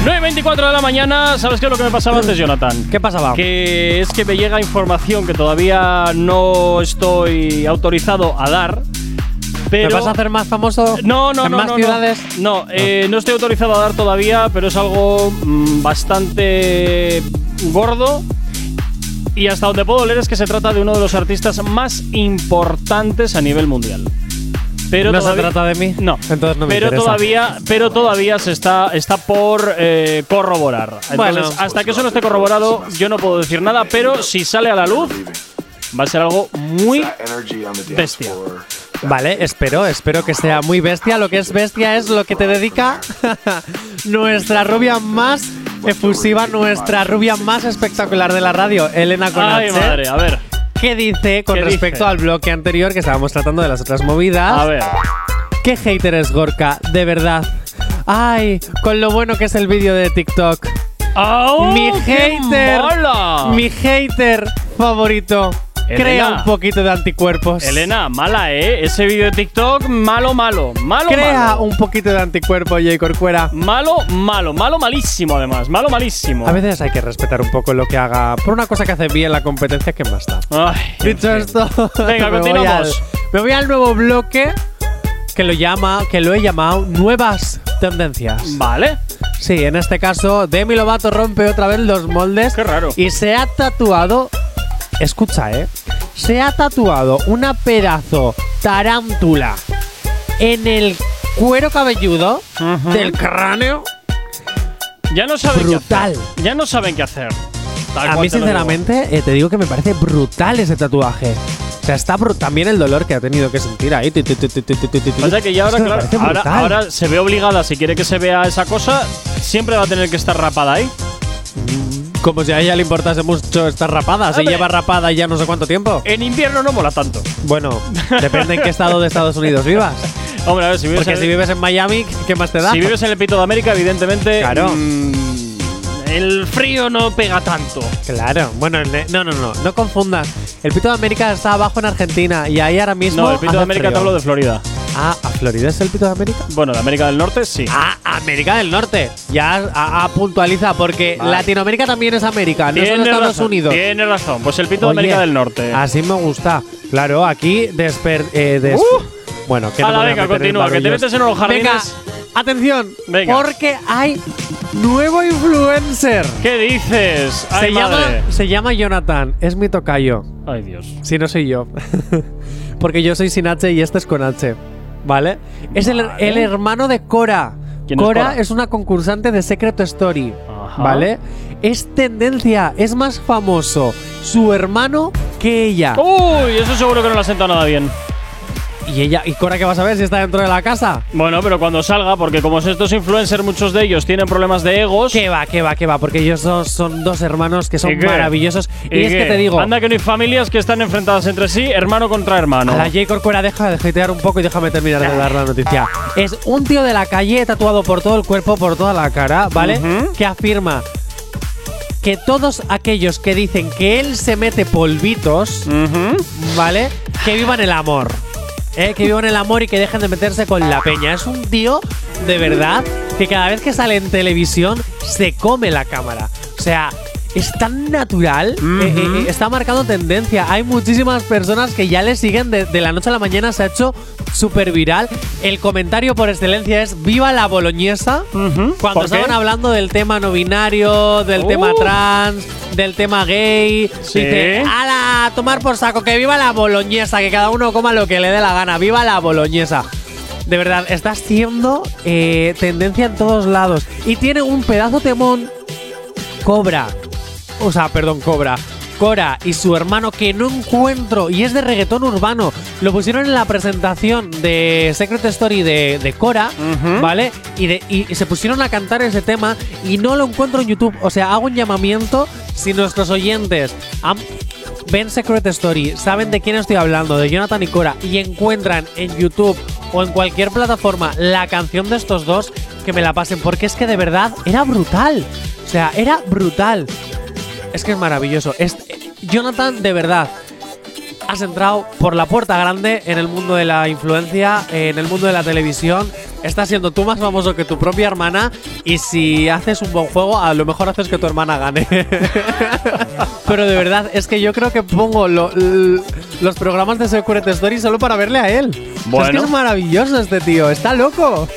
9.24 de la mañana, ¿sabes qué es lo que me pasaba antes, Jonathan? ¿Qué pasaba? Que es que me llega información que todavía no estoy autorizado a dar. Pero ¿Me vas a hacer más famoso no, no, en no, más no, ciudades? No, no, eh, no estoy autorizado a dar todavía, pero es algo mm, bastante gordo. Y hasta donde puedo leer es que se trata de uno de los artistas más importantes a nivel mundial. Pero ¿No todavía- se trata de mí? No. Entonces no me pero interesa. todavía, pero todavía se está, está por eh, corroborar. Entonces, Bueno. hasta que eso no esté corroborado, yo no puedo decir nada, pero si sale a la luz, va a ser algo muy bestia. Vale, espero, espero que sea muy bestia. Lo que es bestia es lo que te dedica nuestra rubia más efusiva, nuestra rubia más espectacular de la radio, Elena Ay, Conache. madre, a ver. ¿Qué dice con ¿Qué respecto dice? al bloque anterior que estábamos tratando de las otras movidas? A ver. ¿Qué hater es Gorka? De verdad. Ay, con lo bueno que es el vídeo de TikTok. ¡Au, mi hater. mola! Mi hater favorito. Crea un poquito de anticuerpos. Elena, mala, ¿eh? Ese vídeo de TikTok, malo, malo. Malo, Crea malo. un poquito de anticuerpo, Jay Corcuera. Malo, malo. Malo, malísimo, además. Malo, malísimo. A veces hay que respetar un poco lo que haga. Por una cosa que hace bien la competencia, ¿qué más da? Ay, Dicho esto, Venga, me voy continuamos. al- Me voy al nuevo bloque que lo llama, que lo he llamado Nuevas Tendencias. Vale. Sí, en este caso, Demi Lovato rompe otra vez los moldes. Qué raro. Y se ha tatuado. Escucha, eh. Se ha tatuado una pedazo tarántula en el cuero cabelludo del cráneo. Ya no saben Brutal. qué hacer. Ya no saben qué hacer. Tal A mí, te lo digo. sinceramente, eh, te digo que me parece brutal ese tatuaje. O sea, está también el dolor que ha tenido que sentir ahí. Tu. Pasa que ya ahora, claro, ahora, se ve obligada, si quiere que se vea esa cosa, siempre va a tener que estar rapada ahí. Como si a ella le importase mucho estar rapada. Si Hombre. lleva rapada ya no sé cuánto tiempo. En invierno no mola tanto. Bueno, depende en qué estado de Estados Unidos vivas. Hombre, a ver, si vives, Porque en, si vives en Miami, ¿qué más te da? si vives en el Pito de América, evidentemente. Claro. mm, el frío no pega tanto. Claro, bueno, no, no, no, no confundas. El Pito de América está abajo en Argentina y ahí ahora mismo. No, el Pito hace de América te hablo de Florida. Ah, ¿a Florida es el Pito de América? Bueno, de América del Norte sí. Ah, América del Norte. Ya a, a puntualiza, porque Vale. Latinoamérica también es América, no solo Tienes Estados razón, Unidos. Tienes razón. Pues el Pito Oye, de América del Norte. Así me gusta. Claro, aquí desper. eh, des- bueno, que no Hala, me voy a venga, continúa, que te metes en los jardines. Venga, atención, Venga. porque hay nuevo influencer. ¿Qué dices? Se Ay, llama, madre. se llama Jonathan, es mi tocayo. Ay, Dios. Si no soy yo. Porque yo soy sin H y este es con H. ¿Vale? Es el, Vale. el hermano de Cora. ¿Quién es Cora Cora? es una concursante de Secret Story. Ajá. ¿Vale? Es tendencia, es más famoso su hermano que ella. Uy, eso seguro que no le ha sentado nada bien. ¿Y ella? ¿Y Cora qué vas a ver si está dentro de la casa? Bueno, pero cuando salga, porque como estos influencers, muchos de ellos tienen problemas de egos. ¿Qué va, qué va, qué va? Porque ellos dos son dos hermanos que son ¿Y maravillosos. Y, es qué? que te digo, Anda que no hay familias que están enfrentadas entre sí, hermano contra hermano. A la J. Corcuera, deja de jetear un poco y déjame terminar de dar la noticia. Es un tío de la calle tatuado por todo el cuerpo, por toda la cara, ¿vale? Que afirma que todos aquellos que dicen que él se mete polvitos. ¿vale? Que vivan el amor. ¿Eh? Que vivan el amor y que dejen de meterse con la peña. Es un tío, de verdad, que cada vez que sale en televisión se come la cámara. O sea, es tan natural, eh, eh, eh, está marcando tendencia. Hay muchísimas personas que ya le siguen de, de la noche a la mañana, se ha hecho súper viral. El comentario por excelencia es ¡Viva la boloñesa! Cuando estaban hablando del tema no binario, del Uh. tema trans, del tema gay, Sí. dice, ¡Hala! a Tomar por saco, que viva la boloñesa, que cada uno coma lo que le dé la gana, ¡viva la boloñesa! De verdad, está siendo eh, tendencia en todos lados. Y tiene un pedazo temón Cobra. O sea, perdón, Cobra. Cora y su hermano que no encuentro y es de reggaetón urbano. Lo pusieron en la presentación de Secret Story de, de Cora, ¿vale? Y, de, y se pusieron a cantar ese tema y no lo encuentro en YouTube. O sea, hago un llamamiento si nuestros oyentes han- ven Secret Story, saben de quién estoy hablando, de Jonathan y Cora, y encuentran en YouTube o en cualquier plataforma la canción de estos dos, que me la pasen, porque es que de verdad era brutal. O sea, era brutal. Es que es maravilloso. Es, Jonathan, de verdad, has entrado por la puerta grande en el mundo de la influencia, en el mundo de la televisión. Estás siendo tú más famoso que tu propia hermana. Y si haces un buen juego, a lo mejor haces que tu hermana gane. Pero de verdad, es que yo creo que pongo lo- los programas de Secret Story solo para verle a él. O sea, es que es maravilloso este tío, está loco.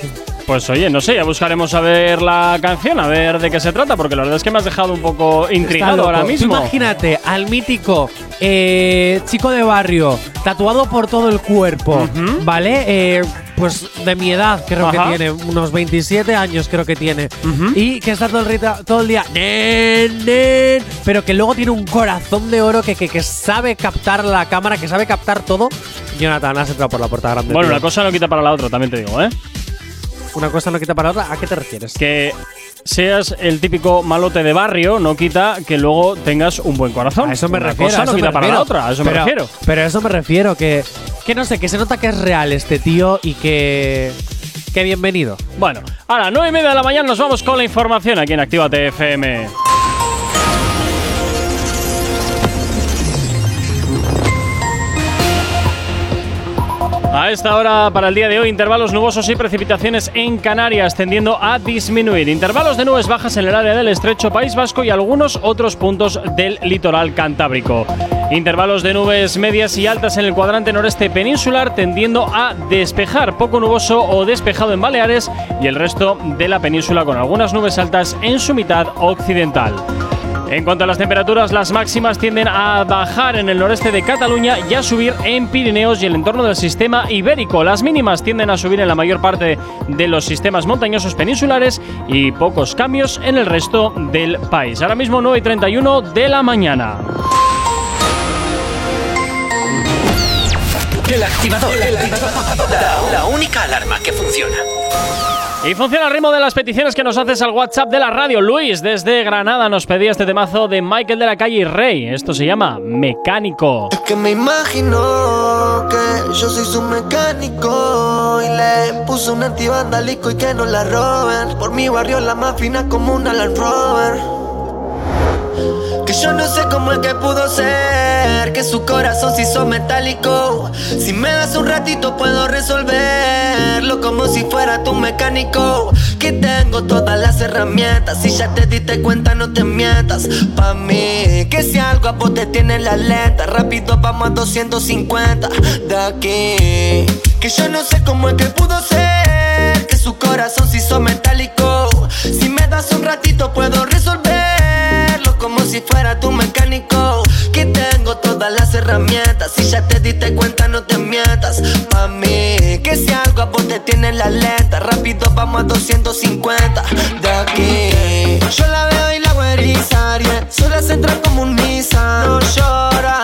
Pues oye, no sé, ya buscaremos a ver la canción, a ver de qué se trata, porque la verdad es que me has dejado un poco intrigado ahora Tú mismo. imagínate al mítico eh, chico de barrio, tatuado por todo el cuerpo, ¿vale? Eh, pues de mi edad creo Ajá. que tiene, unos 27 años creo que tiene. Y que está todo el, rita- todo el día, "Nen, nen", pero que luego tiene un corazón de oro que, que, que sabe captar la cámara, que sabe captar todo. Jonathan, has entrado por la puerta grande. Bueno, tío. una cosa no quita para la otra, también te digo, ¿eh? Una cosa no quita para otra. ¿A qué te refieres? Que seas el típico malote de barrio no quita que luego tengas un buen corazón. A eso me Una refiero. cosa a no quita para la refiero. otra, a eso pero, me refiero. Pero a eso me refiero, que, que no sé, que se nota que es real este tío y que. Que bienvenido. Bueno, a las 9 y media de la mañana nos vamos con la información aquí en Actívate FM. A esta hora, para el día de hoy, intervalos nubosos y precipitaciones en Canarias, tendiendo a disminuir. Intervalos de nubes bajas en el área del estrecho País Vasco y algunos otros puntos del litoral cantábrico. Intervalos de nubes medias y altas en el cuadrante noreste peninsular, tendiendo a despejar, poco nuboso o despejado en Baleares y el resto de la península con algunas nubes altas en su mitad occidental. En cuanto a las temperaturas, las máximas tienden a bajar en el noreste de Cataluña y a subir en Pirineos y el entorno del sistema ibérico. Las mínimas tienden a subir en la mayor parte de los sistemas montañosos peninsulares y pocos cambios en el resto del país. Ahora mismo 9 y 31 de la mañana. El activador. La, la única alarma que funciona. Y funciona al ritmo de las peticiones que nos haces al WhatsApp de la radio. Luis, desde Granada, nos pedía este temazo de Michael de la calle Rey. Esto se llama Mecánico. Que me imagino que yo soy su mecánico y le un y que no la roben. Por mi barrio la como una. Que yo no sé cómo es que pudo ser Que su corazón se hizo metálico. Si me das un ratito puedo resolverlo Como si fuera tu mecánico. Que tengo todas las herramientas Si ya te diste cuenta no te mientas. Pa' mí Que si algo a vos te tiene la lenta Rápido vamos a 250 de aquí Que yo no sé cómo es que pudo ser Que su corazón se hizo metálico. Si me das un ratito puedo resolverlo Como si fuera tu mecánico. Que tengo todas las herramientas. Si ya te diste cuenta no te mientas. Pa' mí Que si algo a vos te tiene la lenta Rápido vamos a 250 de aquí Yo la veo y la hago erizar yeah. Sola se entra como un Nissan. No llora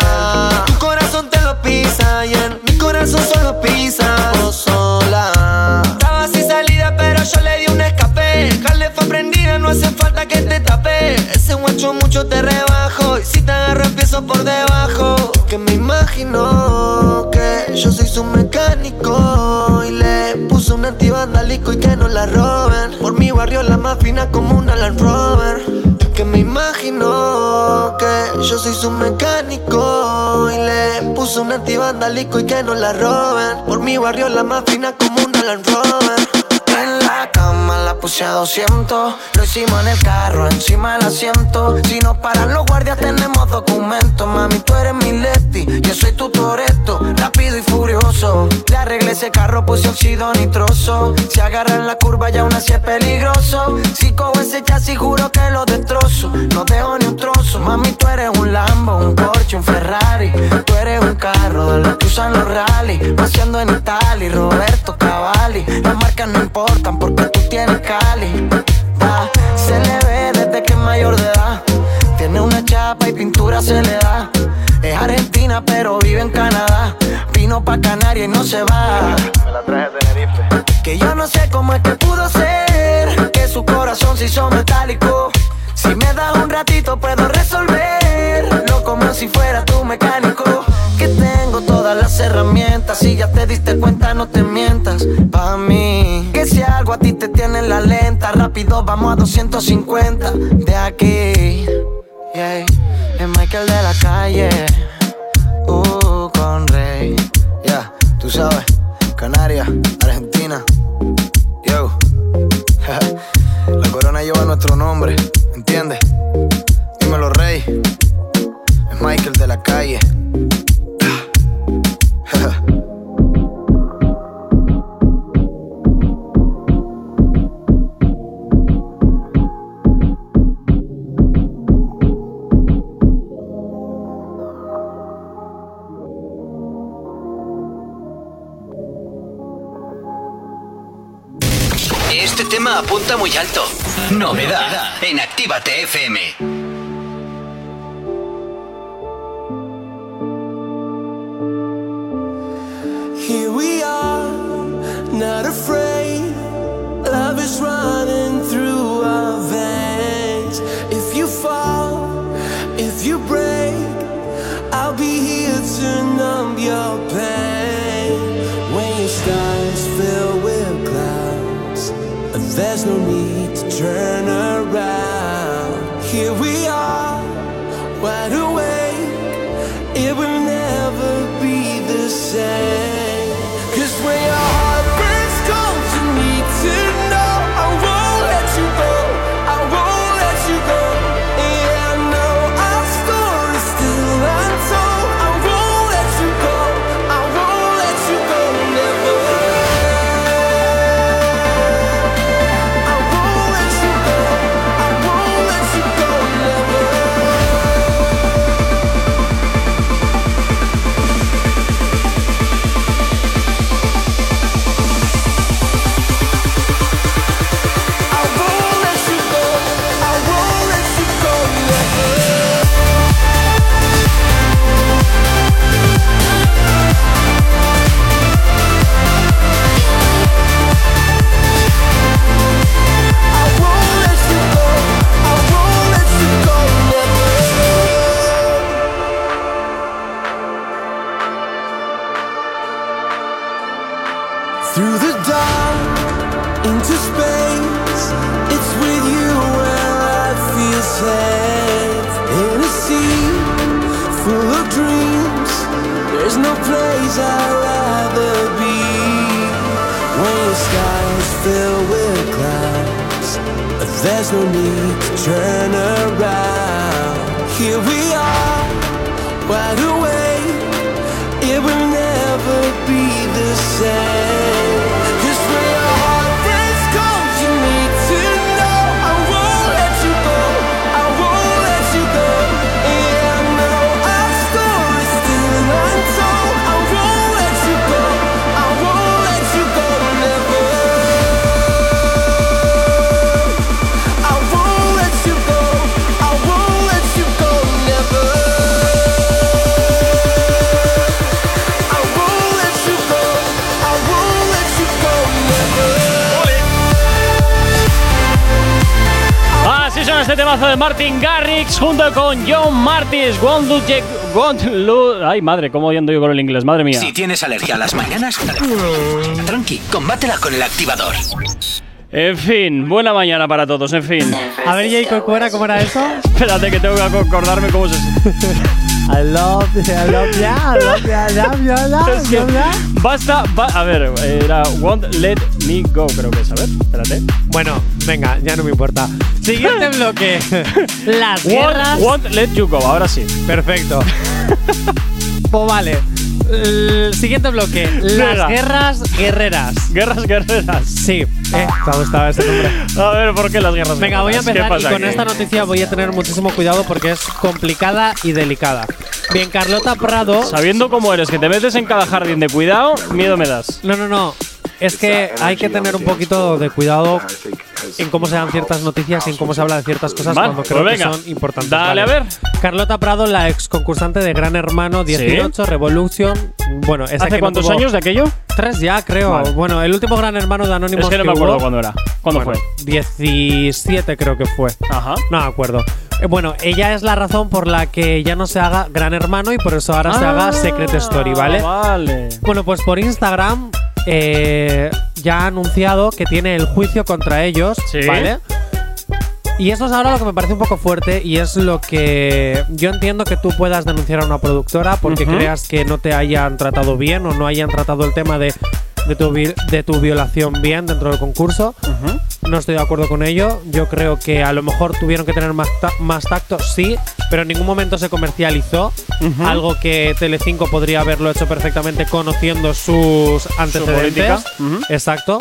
Tu corazón te lo pisa yeah. Mi corazón solo pisa. Vos sola. Estaba sin salida pero yo le di un escape. Jale fue prendida no hace falta que te tape Ese guacho mucho te rebajo. Y si te agarro empiezo por debajo. Que me imagino que yo soy su mecánico. Y le puso un antivandalico y que no la roben. Por mi barrio la más fina como una Land Rover. Que me imagino que yo soy su mecánico. Y le puso un antivandalico y que no la roben. Por mi barrio la más fina como una Land Rover la cama la puse a 200 Lo hicimos en el carro, encima del asiento. Si nos paran los guardias tenemos documentos. Mami, tú eres mi Leti, yo soy tu Toreto. Rápido y furioso Le arreglé ese carro, puse óxido nitroso. Si agarra en la curva ya aún así es peligroso. Si cojo ese chasis juro que lo destrozo. No dejo ni un trozo. Mami, tú eres un Lambo, un Porsche, un Ferrari. Tú eres un carro de los que usan los rally Paseando en Italia, Roberto Cavalli. Las marcas no importan porque tú tienes Cali. Da, Se le ve desde que es mayor de edad. Tiene una chapa y pintura se le da. Es argentina pero vive en Canadá. Vino pa' Canarias y no se va. Me la traje de Tenerife. que yo no sé cómo es que pudo ser Que su corazón se hizo metálico. Si me das un ratito puedo resolverlo Como si fuera tu mecánico herramientas Si ya te diste cuenta no te mientas Pa' mí Que si algo a ti te tiene en la lenta Rápido vamos a 250 De aquí yeah. Es Michael de la calle Uh, con Rey Ya, tú sabes Canarias, Argentina. Yo. La corona lleva nuestro nombre, ¿entiendes? Dímelo, rey. Es Michael de la calle. tema apunta muy alto. Novedad en Actívate FM. Here we are, not afraid. Love is running through de Martin Garrix junto con John Martis. Won't do Jack- won't lo- Ay, madre, cómo ando yo con el inglés, madre mía. Si tienes alergia a las mañanas, tranqui, combátela con el activador. En fin, buena mañana para todos, en fin. A ver, Jacob, ¿cómo era, cómo era eso? Espérate que tengo que acordarme cómo se. I love I love ya, I love ya, I love you, I love Es que you, ya. basta, ba- a ver, era Won't Let Me Go, creo que es. A ver, espérate. Bueno, venga, ya no me importa. Siguiente bloque. Las guerras. Won't, won't Let You Go, ahora sí. Perfecto. pues vale. El siguiente bloque. Las Venga. guerras guerreras. Guerras guerreras. Sí, eh, ha gustado ese nombre. A ver, ¿por qué las guerras Venga, voy a guerreras? ¿Qué empezar y con aquí? esta noticia voy a tener muchísimo cuidado porque es complicada y delicada. Bien, Carlota Prado. Sabiendo cómo eres, que te metes en cada jardín de cuidado, miedo me das. No, no, no. Es que hay que tener un poquito de cuidado en cómo se dan ciertas noticias y en cómo se habla de ciertas cosas Vale, cuando pues creo que son importantes. Dale, a ver. Carlota Prado, la ex concursante de Gran Hermano 18, Revolution. Bueno, esa ¿Hace que no cuántos tuvo- años de aquello? Tres ya, creo. Vale. Bueno, el último Gran Hermano de Anónimos. Es que no me hubo- acuerdo cuándo era. ¿Cuándo Bueno, fue? 17 creo que fue. Ajá. No me acuerdo. Eh, Bueno, ella es la razón por la que ya no se haga Gran Hermano y por eso ahora se haga Secret Story, ¿vale? Ah, Vale. Bueno, pues por Instagram eh, ya ha anunciado que tiene el juicio contra ellos, Sí. ¿vale? Y eso es ahora lo que me parece un poco fuerte y es lo que yo entiendo que tú puedas denunciar a una productora porque creas que no te hayan tratado bien o no hayan tratado el tema de, de, tu, vi- de tu violación bien dentro del concurso. No estoy de acuerdo con ello. Yo creo que a lo mejor tuvieron que tener más, ta- más tacto, sí, pero en ningún momento se comercializó. Algo que Telecinco podría haberlo hecho perfectamente conociendo sus antecedentes. Ujú. Exacto.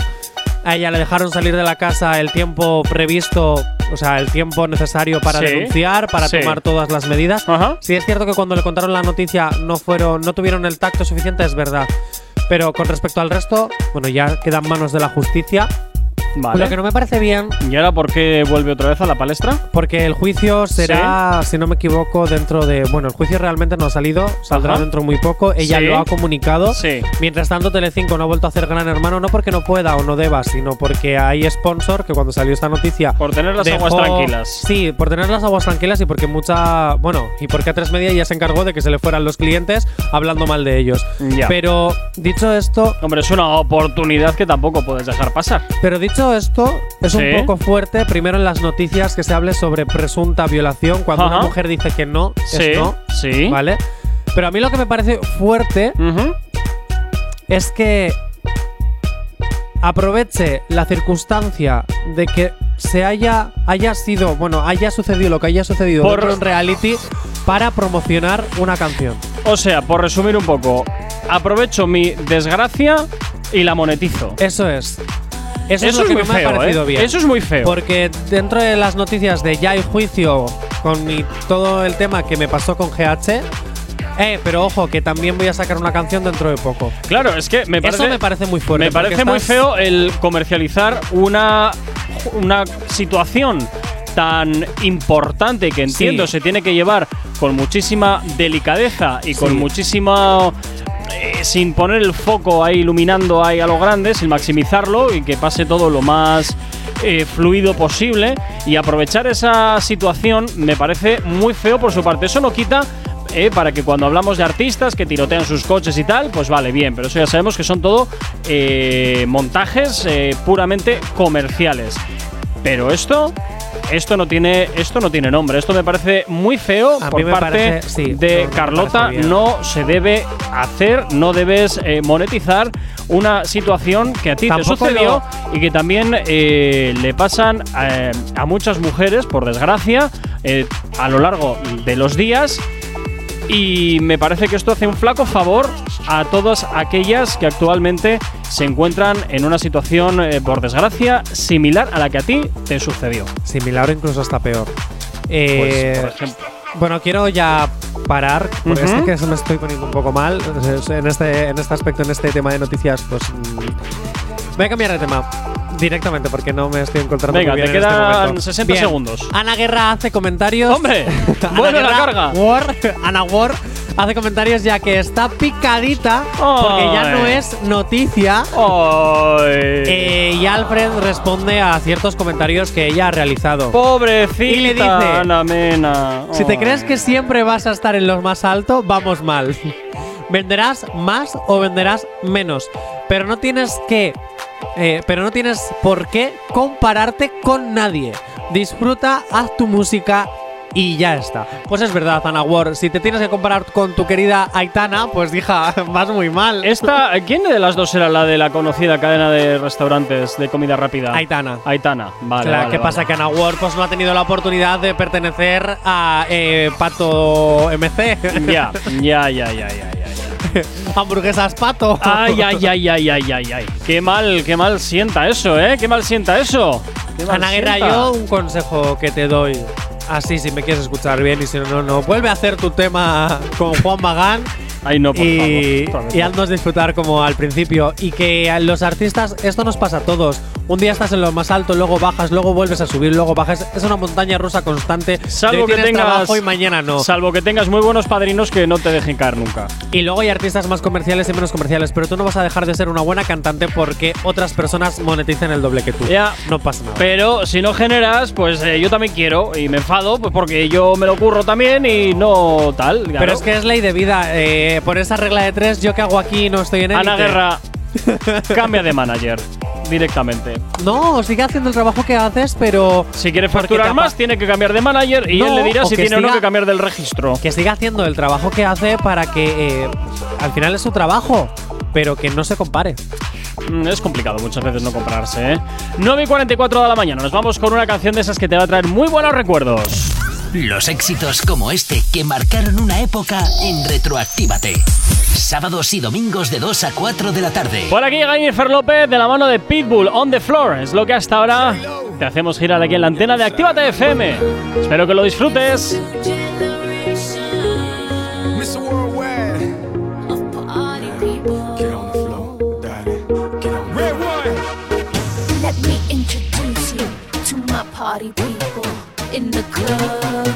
A ella le dejaron salir de la casa el tiempo previsto, o sea, el tiempo necesario para Sí. denunciar, para Sí. tomar todas las medidas. Ajá. Sí es cierto que cuando le contaron la noticia no fueron, no tuvieron el tacto suficiente, es verdad. Pero con respecto al resto, bueno, ya quedan manos de la justicia. Vale. Lo que no me parece bien, ¿Y ahora por qué vuelve otra vez a la palestra? porque el juicio será, si no me equivoco, dentro de. Bueno, el juicio realmente no ha salido, saldrá Ajá. dentro muy poco. Ella Sí. lo ha comunicado. Sí. Mientras tanto, Telecinco no ha vuelto a hacer Gran Hermano, no porque no pueda o no deba, sino porque hay sponsor que cuando salió esta noticia. Por tener las dejó- aguas tranquilas. Sí, por tener las aguas tranquilas y porque mucha. Bueno, y porque A3 Media ya se encargó de que se le fueran los clientes hablando mal de ellos. Ya. Pero dicho esto, Hombre, es una oportunidad que tampoco puedes dejar pasar. pero dicho esto, es Sí. un poco fuerte primero en las noticias que se hable sobre presunta violación cuando Ajá. una mujer dice que no, Sí, es no. sí. ¿Vale? Pero a mí lo que me parece fuerte es que aproveche la circunstancia de que se haya, haya sido, bueno, haya sucedido lo que haya sucedido Por- dentro de un reality para promocionar una canción. O sea, por resumir un poco, aprovecho mi desgracia y la monetizo. Eso es. Eso, es lo es que muy me feo, ha parecido ¿eh? bien. Eso es muy feo. Porque dentro de las noticias de ya hay juicio con mi- todo el tema que me pasó con GH, eh, pero ojo, que también voy a sacar una canción dentro de poco. Claro, es que me parece. Eso me parece muy fuerte. Me parece muy feo el comercializar una, una situación tan importante que entiendo Sí. se tiene que llevar con muchísima delicadeza y con muchísima eh, sin poner el foco ahí iluminando ahí a lo grande, sin maximizarlo y que pase todo lo más eh, fluido posible y aprovechar esa situación me parece muy feo por su parte. Eso no quita eh, para que cuando hablamos de artistas que tirotean sus coches y tal, pues vale, bien, pero eso ya sabemos que son todo montajes puramente comerciales. Pero esto, esto no tiene, esto no tiene nombre. Esto me parece muy feo A por parte parece- sí, de Carlota. No se debe hacer, no debes eh, monetizar una situación que a ti Tampoco te sucedió lo- y que también eh, le pasan eh, a muchas mujeres, por desgracia, a lo largo de los días. Y me parece que esto hace un flaco favor a todas aquellas que actualmente se encuentran en una situación, eh, por desgracia, similar a la que a ti te sucedió. Similar o incluso hasta peor. Eh, Pues, por ejemplo. Bueno, quiero ya parar, porque es que se me estoy poniendo un poco mal en este, en este aspecto, en este tema de noticias, pues mm, voy a cambiar de tema directamente porque no me estoy encontrando Venga, muy bien te en este quedan momento. 60 Bien. segundos. Ana Guerra hace comentarios. ¡Hombre! ¡Vuelve la carga! War, Ana War hace comentarios ya que está picadita porque ya no es noticia. Eh, y Alfred responde a ciertos comentarios que ella ha realizado. Pobrecita Y le dice, Ana Mena. Si te crees que siempre vas a estar en lo más alto, vamos mal. Venderás más o venderás menos. Pero no tienes que. Eh, pero no tienes por qué compararte con nadie. Disfruta, haz tu música y ya está. Pues es verdad, Ana Ward. Si te tienes que comparar con tu querida Aitana, pues hija, vas muy mal. Esta, ¿Quién de las dos era la de la conocida cadena de restaurantes de comida rápida? Aitana. Aitana, vale. Claro, vale, ¿Qué vale. pasa? Que Ana Ward pues, no ha tenido la oportunidad de pertenecer a eh, Pato MC. Ya, ya, ya, ya, ya, ya. Hamburguesas Pato. Ay, ay, ay, ay, ay, ay, ay. Qué mal, qué mal sienta eso, ¿eh? Qué mal sienta eso. Mal Ana Guerra, sienta. yo un consejo que te doy. Así, si me quieres escuchar bien y si no, no, no. Vuelve a hacer tu tema con Juan Magán. Ay, no, por y, favor. y haznos disfrutar como al principio. Y que a los artistas, esto nos pasa a todos. Un día estás en lo más alto, luego bajas, luego vuelves a subir, luego bajas. Es una montaña rusa constante. Salvo hoy que tengas trabajo y mañana no. Salvo que tengas muy buenos padrinos que no te dejen caer nunca. Y luego hay artistas más comerciales y menos comerciales, pero tú no vas a dejar de ser una buena cantante porque otras personas moneticen el doble que tú. Ya. No pasa nada. Pero si no generas, pues eh, yo también quiero y me enfado, pues porque yo me lo curro también y no tal. claro. Pero es que es ley de vida. eh, por esa regla de tres, yo que hago aquí no estoy en élite. Ana Guerra cambia de manager directamente. No, sigue haciendo el trabajo que haces, pero. Si quiere Porque facturar más, tiene que cambiar de manager y No, él le dirá si tiene o no que cambiar del registro. Que siga haciendo el trabajo que hace para que. eh, al final es su trabajo, pero que no se compare. Mm, Es complicado muchas veces no comprarse, ¿eh? 9 y 44 de la mañana. Nos vamos con una canción de esas que te va a traer muy buenos recuerdos. Los éxitos como este que marcaron una época en Retroactívate. Sábados y domingos de 2 a 4 de la tarde. Por aquí llega Jennifer López de la mano de Pitbull on the floor. Es lo que hasta ahora te hacemos girar aquí en la antena de Actívate FM. Espero que lo disfrutes. Mr. Worldwide. Get on the floor, daddy. Get on Red one. Let me introduce party people in the club.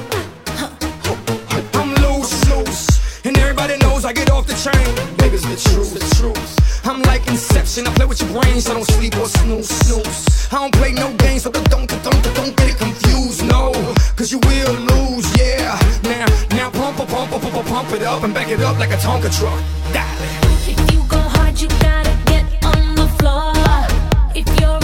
I'm loose, loose, and everybody knows I get off the train. Niggas the truth, the truth. I'm like Inception, I play with your brains, so don't sleep or snooze, snooze. I don't play no games, so don't, don't, don't, don't get it confused, no. Cause you will lose, yeah. Now, now pump, pump, pump, pump, pump, pump it up and back it up like a Tonka truck. Dale. If you go hard, you gotta get on the floor. If you're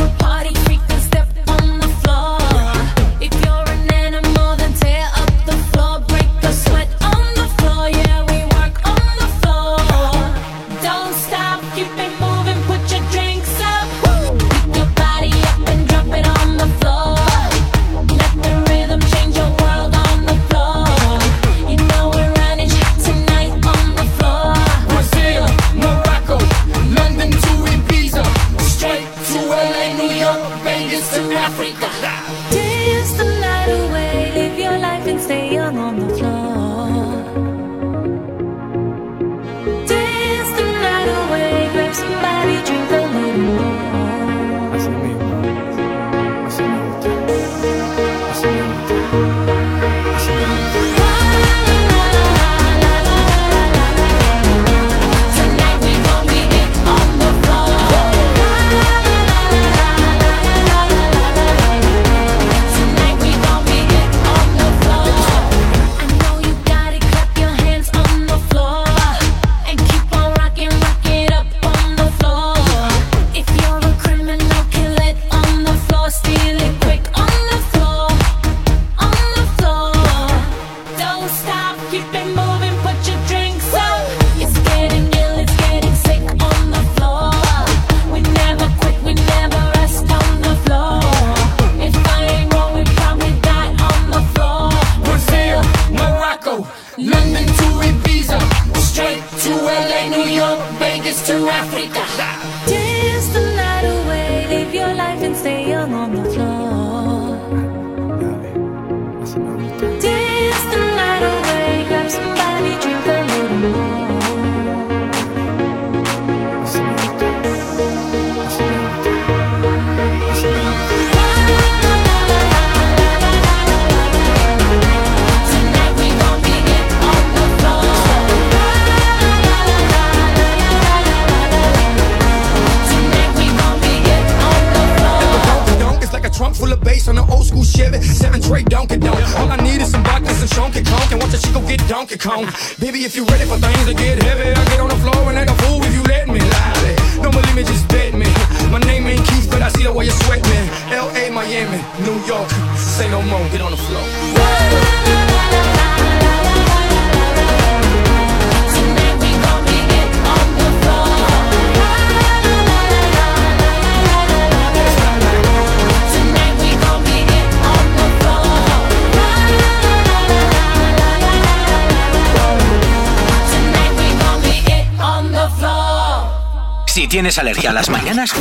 tienes alergia a las mañanas,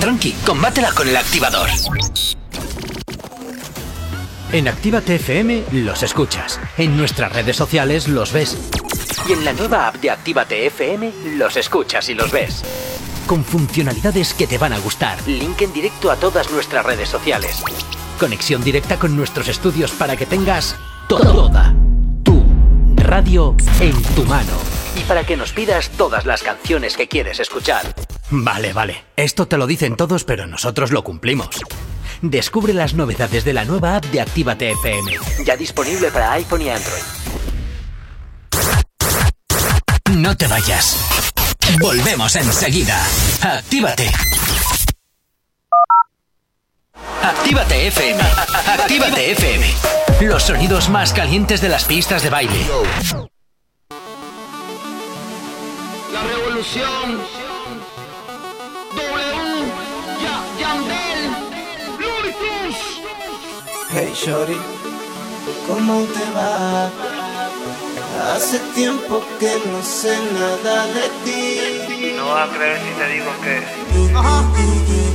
tranqui, combátela con el activador. En Actívate FM los escuchas. En nuestras redes sociales los ves. Y en la nueva app de Actívate FM los escuchas y los ves. Con funcionalidades que te van a gustar. Link en directo a todas nuestras redes sociales. Conexión directa con nuestros estudios para que tengas toda tu radio en tu mano. Para que nos pidas todas las canciones que quieres escuchar. Vale, vale. Esto te lo dicen todos, pero nosotros lo cumplimos. Descubre las novedades de la nueva app de Actívate FM. Ya disponible para iPhone y Android. No te vayas. Volvemos enseguida. Actívate. Actívate FM. Actívate FM. Los sonidos más calientes de las pistas de baile. Revolución. W. Ya, Yandel. Ludicrous. Hey Shorty, ¿cómo te va? Hace tiempo que no sé nada de ti. No vas a creer si te digo que. En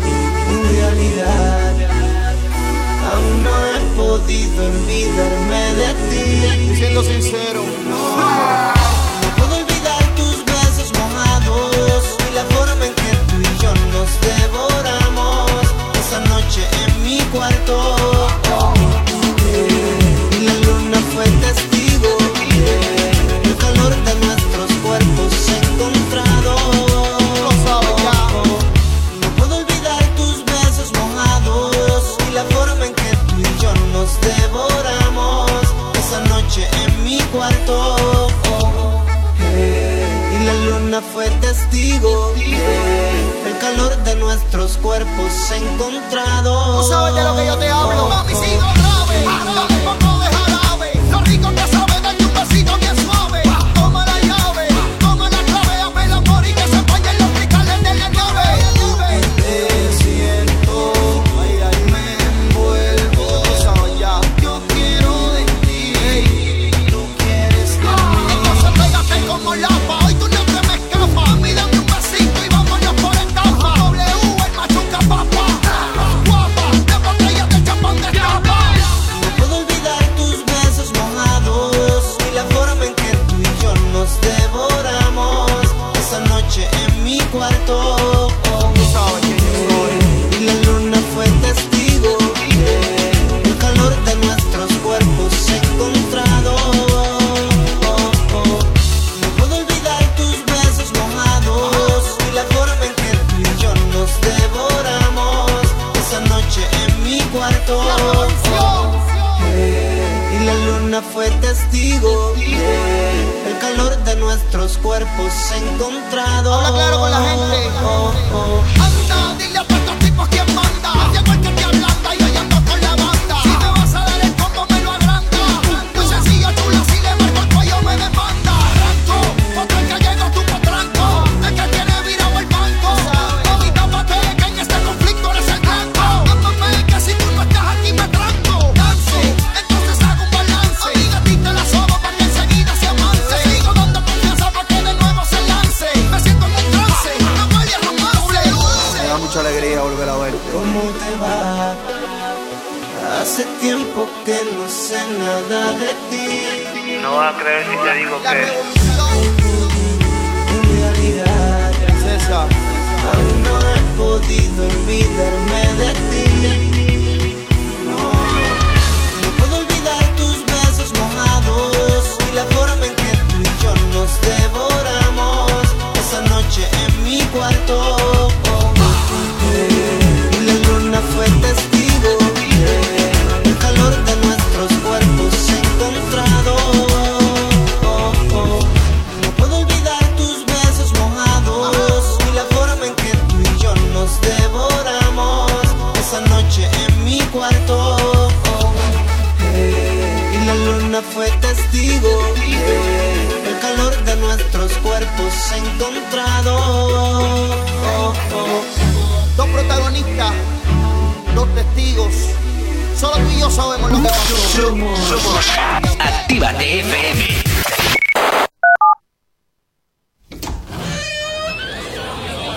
Actívate FM.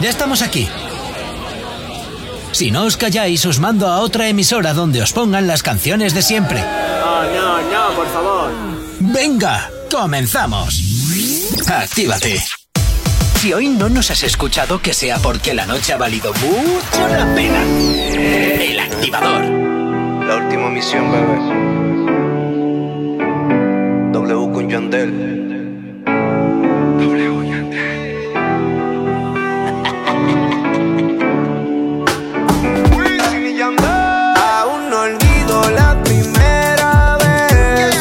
Ya estamos aquí. Si no os calláis, os mando a otra emisora donde os pongan las canciones de siempre. No, no, no, por favor. Venga, comenzamos. Actívate. Si hoy no nos has escuchado, que sea porque la noche ha valido mucho la pena. El activador. La última misión, bebé. Aún no olvido la primera vez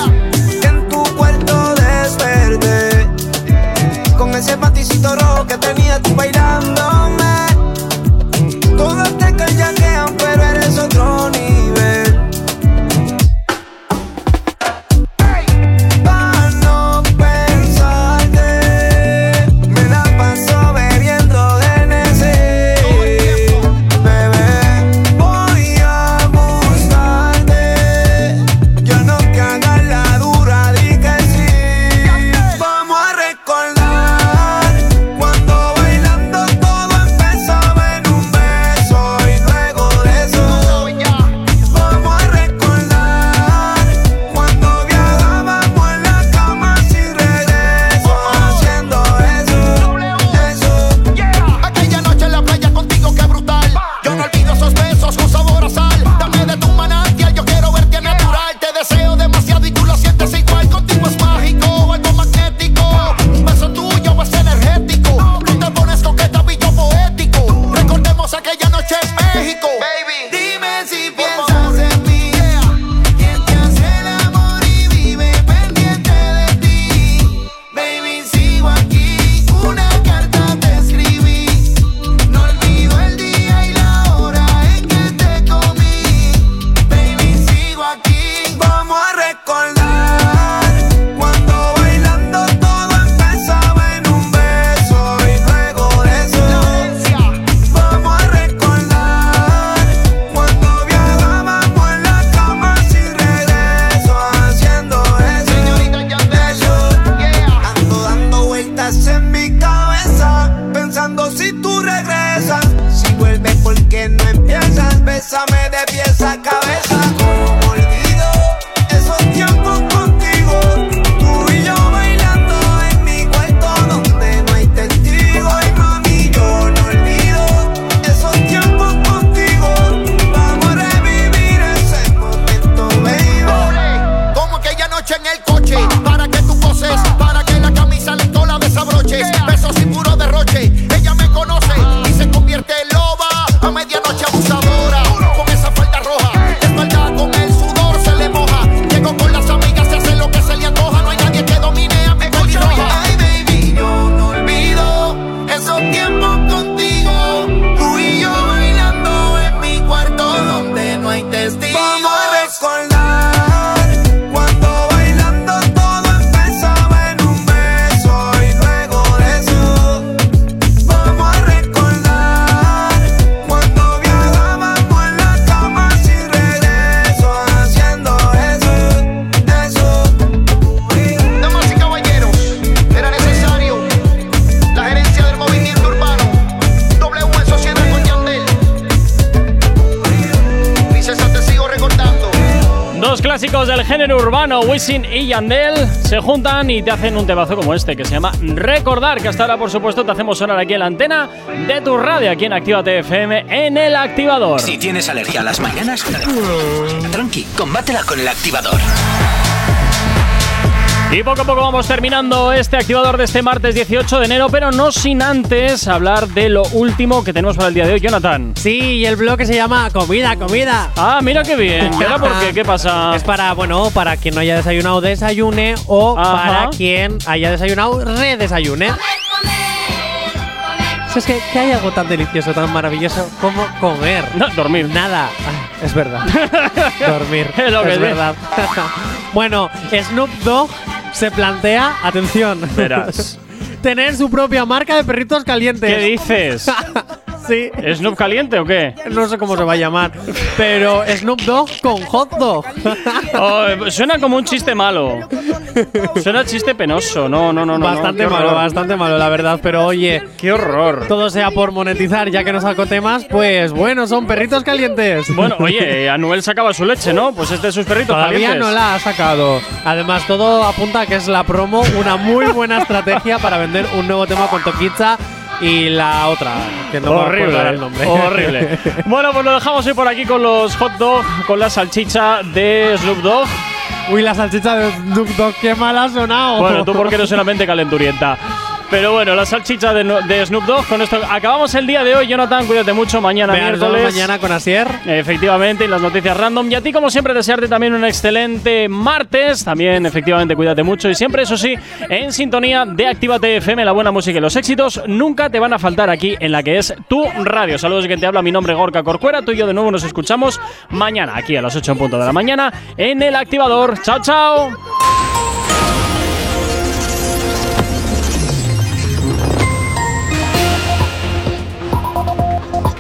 en tu cuarto desperté. Con ese paticito rojo que tenía género urbano, Wisin y Yandel, se juntan y te hacen un temazo como este que se llama Recordar, que hasta ahora, por supuesto, te hacemos sonar aquí en la antena de tu radio, aquí en Actívate FM, en el activador. Si tienes alergia a las mañanas, tranqui, combátela con el activador. Y poco a poco vamos terminando este activador de este martes 18 de enero, pero no sin antes hablar de lo último que tenemos para el día de hoy, Jonathan. Sí, y el blog se llama Comida, Comida. Ah, mira qué bien. ¿Y ahora por qué? ¿Qué pasa? Es para, bueno, para quien no haya desayunado, desayune, o Ajá. para quien haya desayunado, redesayune. Es que, que hay algo tan delicioso, tan maravilloso como comer. No, dormir. Nada. Ah, es verdad. dormir. Es lo que es es. verdad. bueno, Snoop Dogg se plantea, atención, Verás. tener su propia marca de perritos calientes. ¿Qué dices? sí. ¿Snoop caliente o qué? No sé cómo se va a llamar, pero Snoop Dogg con hot dog. Oh, suena como un chiste malo. Suena chiste penoso. No, no, no, no. bastante no, malo, bastante malo, la verdad. Pero oye, Qué horror. todo sea por monetizar, ya que no saco temas, pues bueno, son perritos calientes. Bueno, oye, Anuel sacaba su leche, ¿no? Pues este de sus perritos Todavía calientes. no la ha sacado. Además, todo apunta a que es la promo, una muy buena estrategia para vender un nuevo tema con Toquicha y la otra, que no me horrible, ahora el nombre. horrible. bueno, pues lo dejamos hoy por aquí con los hot dog, con la salchicha de Snoop Dogg. Uy, la salchicha de Snoop Dogg, qué mal ha sonado. Bueno, tú porque eres una mente calenturienta. Pero bueno, la salchicha de, de Snoop Dogg. Con esto acabamos el día de hoy. Jonathan, cuídate mucho. Mañana miércoles. mañana con Asier. Efectivamente, y las noticias random. Y a ti, como siempre, desearte también un excelente martes. También, efectivamente, cuídate mucho. Y siempre, eso sí, en sintonía de Actívate FM, la buena música y los éxitos nunca te van a faltar aquí en la que es tu radio. Saludos quien te habla, mi nombre es Gorka Corcuera. Tú y yo de nuevo nos escuchamos mañana, aquí a las 8 en punto de la mañana, en el activador. ¡Chao, chao!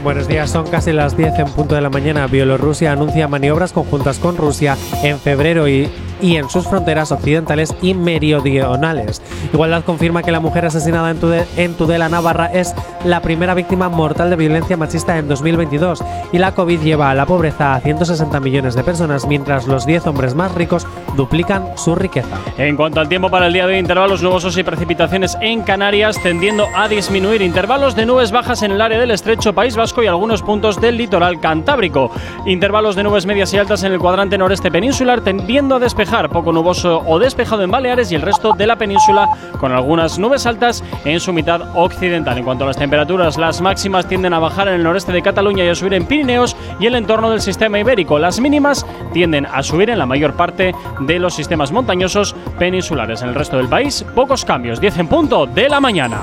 Buenos días, son casi las 10 en punto de la mañana. Bielorrusia anuncia maniobras conjuntas con Rusia en febrero y, y en sus fronteras occidentales y meridionales. Igualdad confirma que la mujer asesinada en, Tude- en Tudela, Navarra, es la primera víctima mortal de violencia machista en 2022 y la COVID lleva a la pobreza a 160 millones de personas, mientras los 10 hombres más ricos duplican su riqueza. En cuanto al tiempo para el día de hoy, intervalos nubosos y precipitaciones en Canarias tendiendo a disminuir. Intervalos de nubes bajas en el área del estrecho País Vasco y algunos puntos del litoral cantábrico. Intervalos de nubes medias y altas en el cuadrante noreste peninsular tendiendo a despejar. Poco nuboso o despejado en Baleares y el resto de la península con algunas nubes altas en su mitad occidental. En cuanto a las temperaturas, las máximas tienden a bajar en el noreste de Cataluña y a subir en Pirineos y el entorno del sistema ibérico. Las mínimas tienden a subir en la mayor parte de los sistemas montañosos peninsulares. En el resto del país, pocos cambios. 10 en punto de la mañana.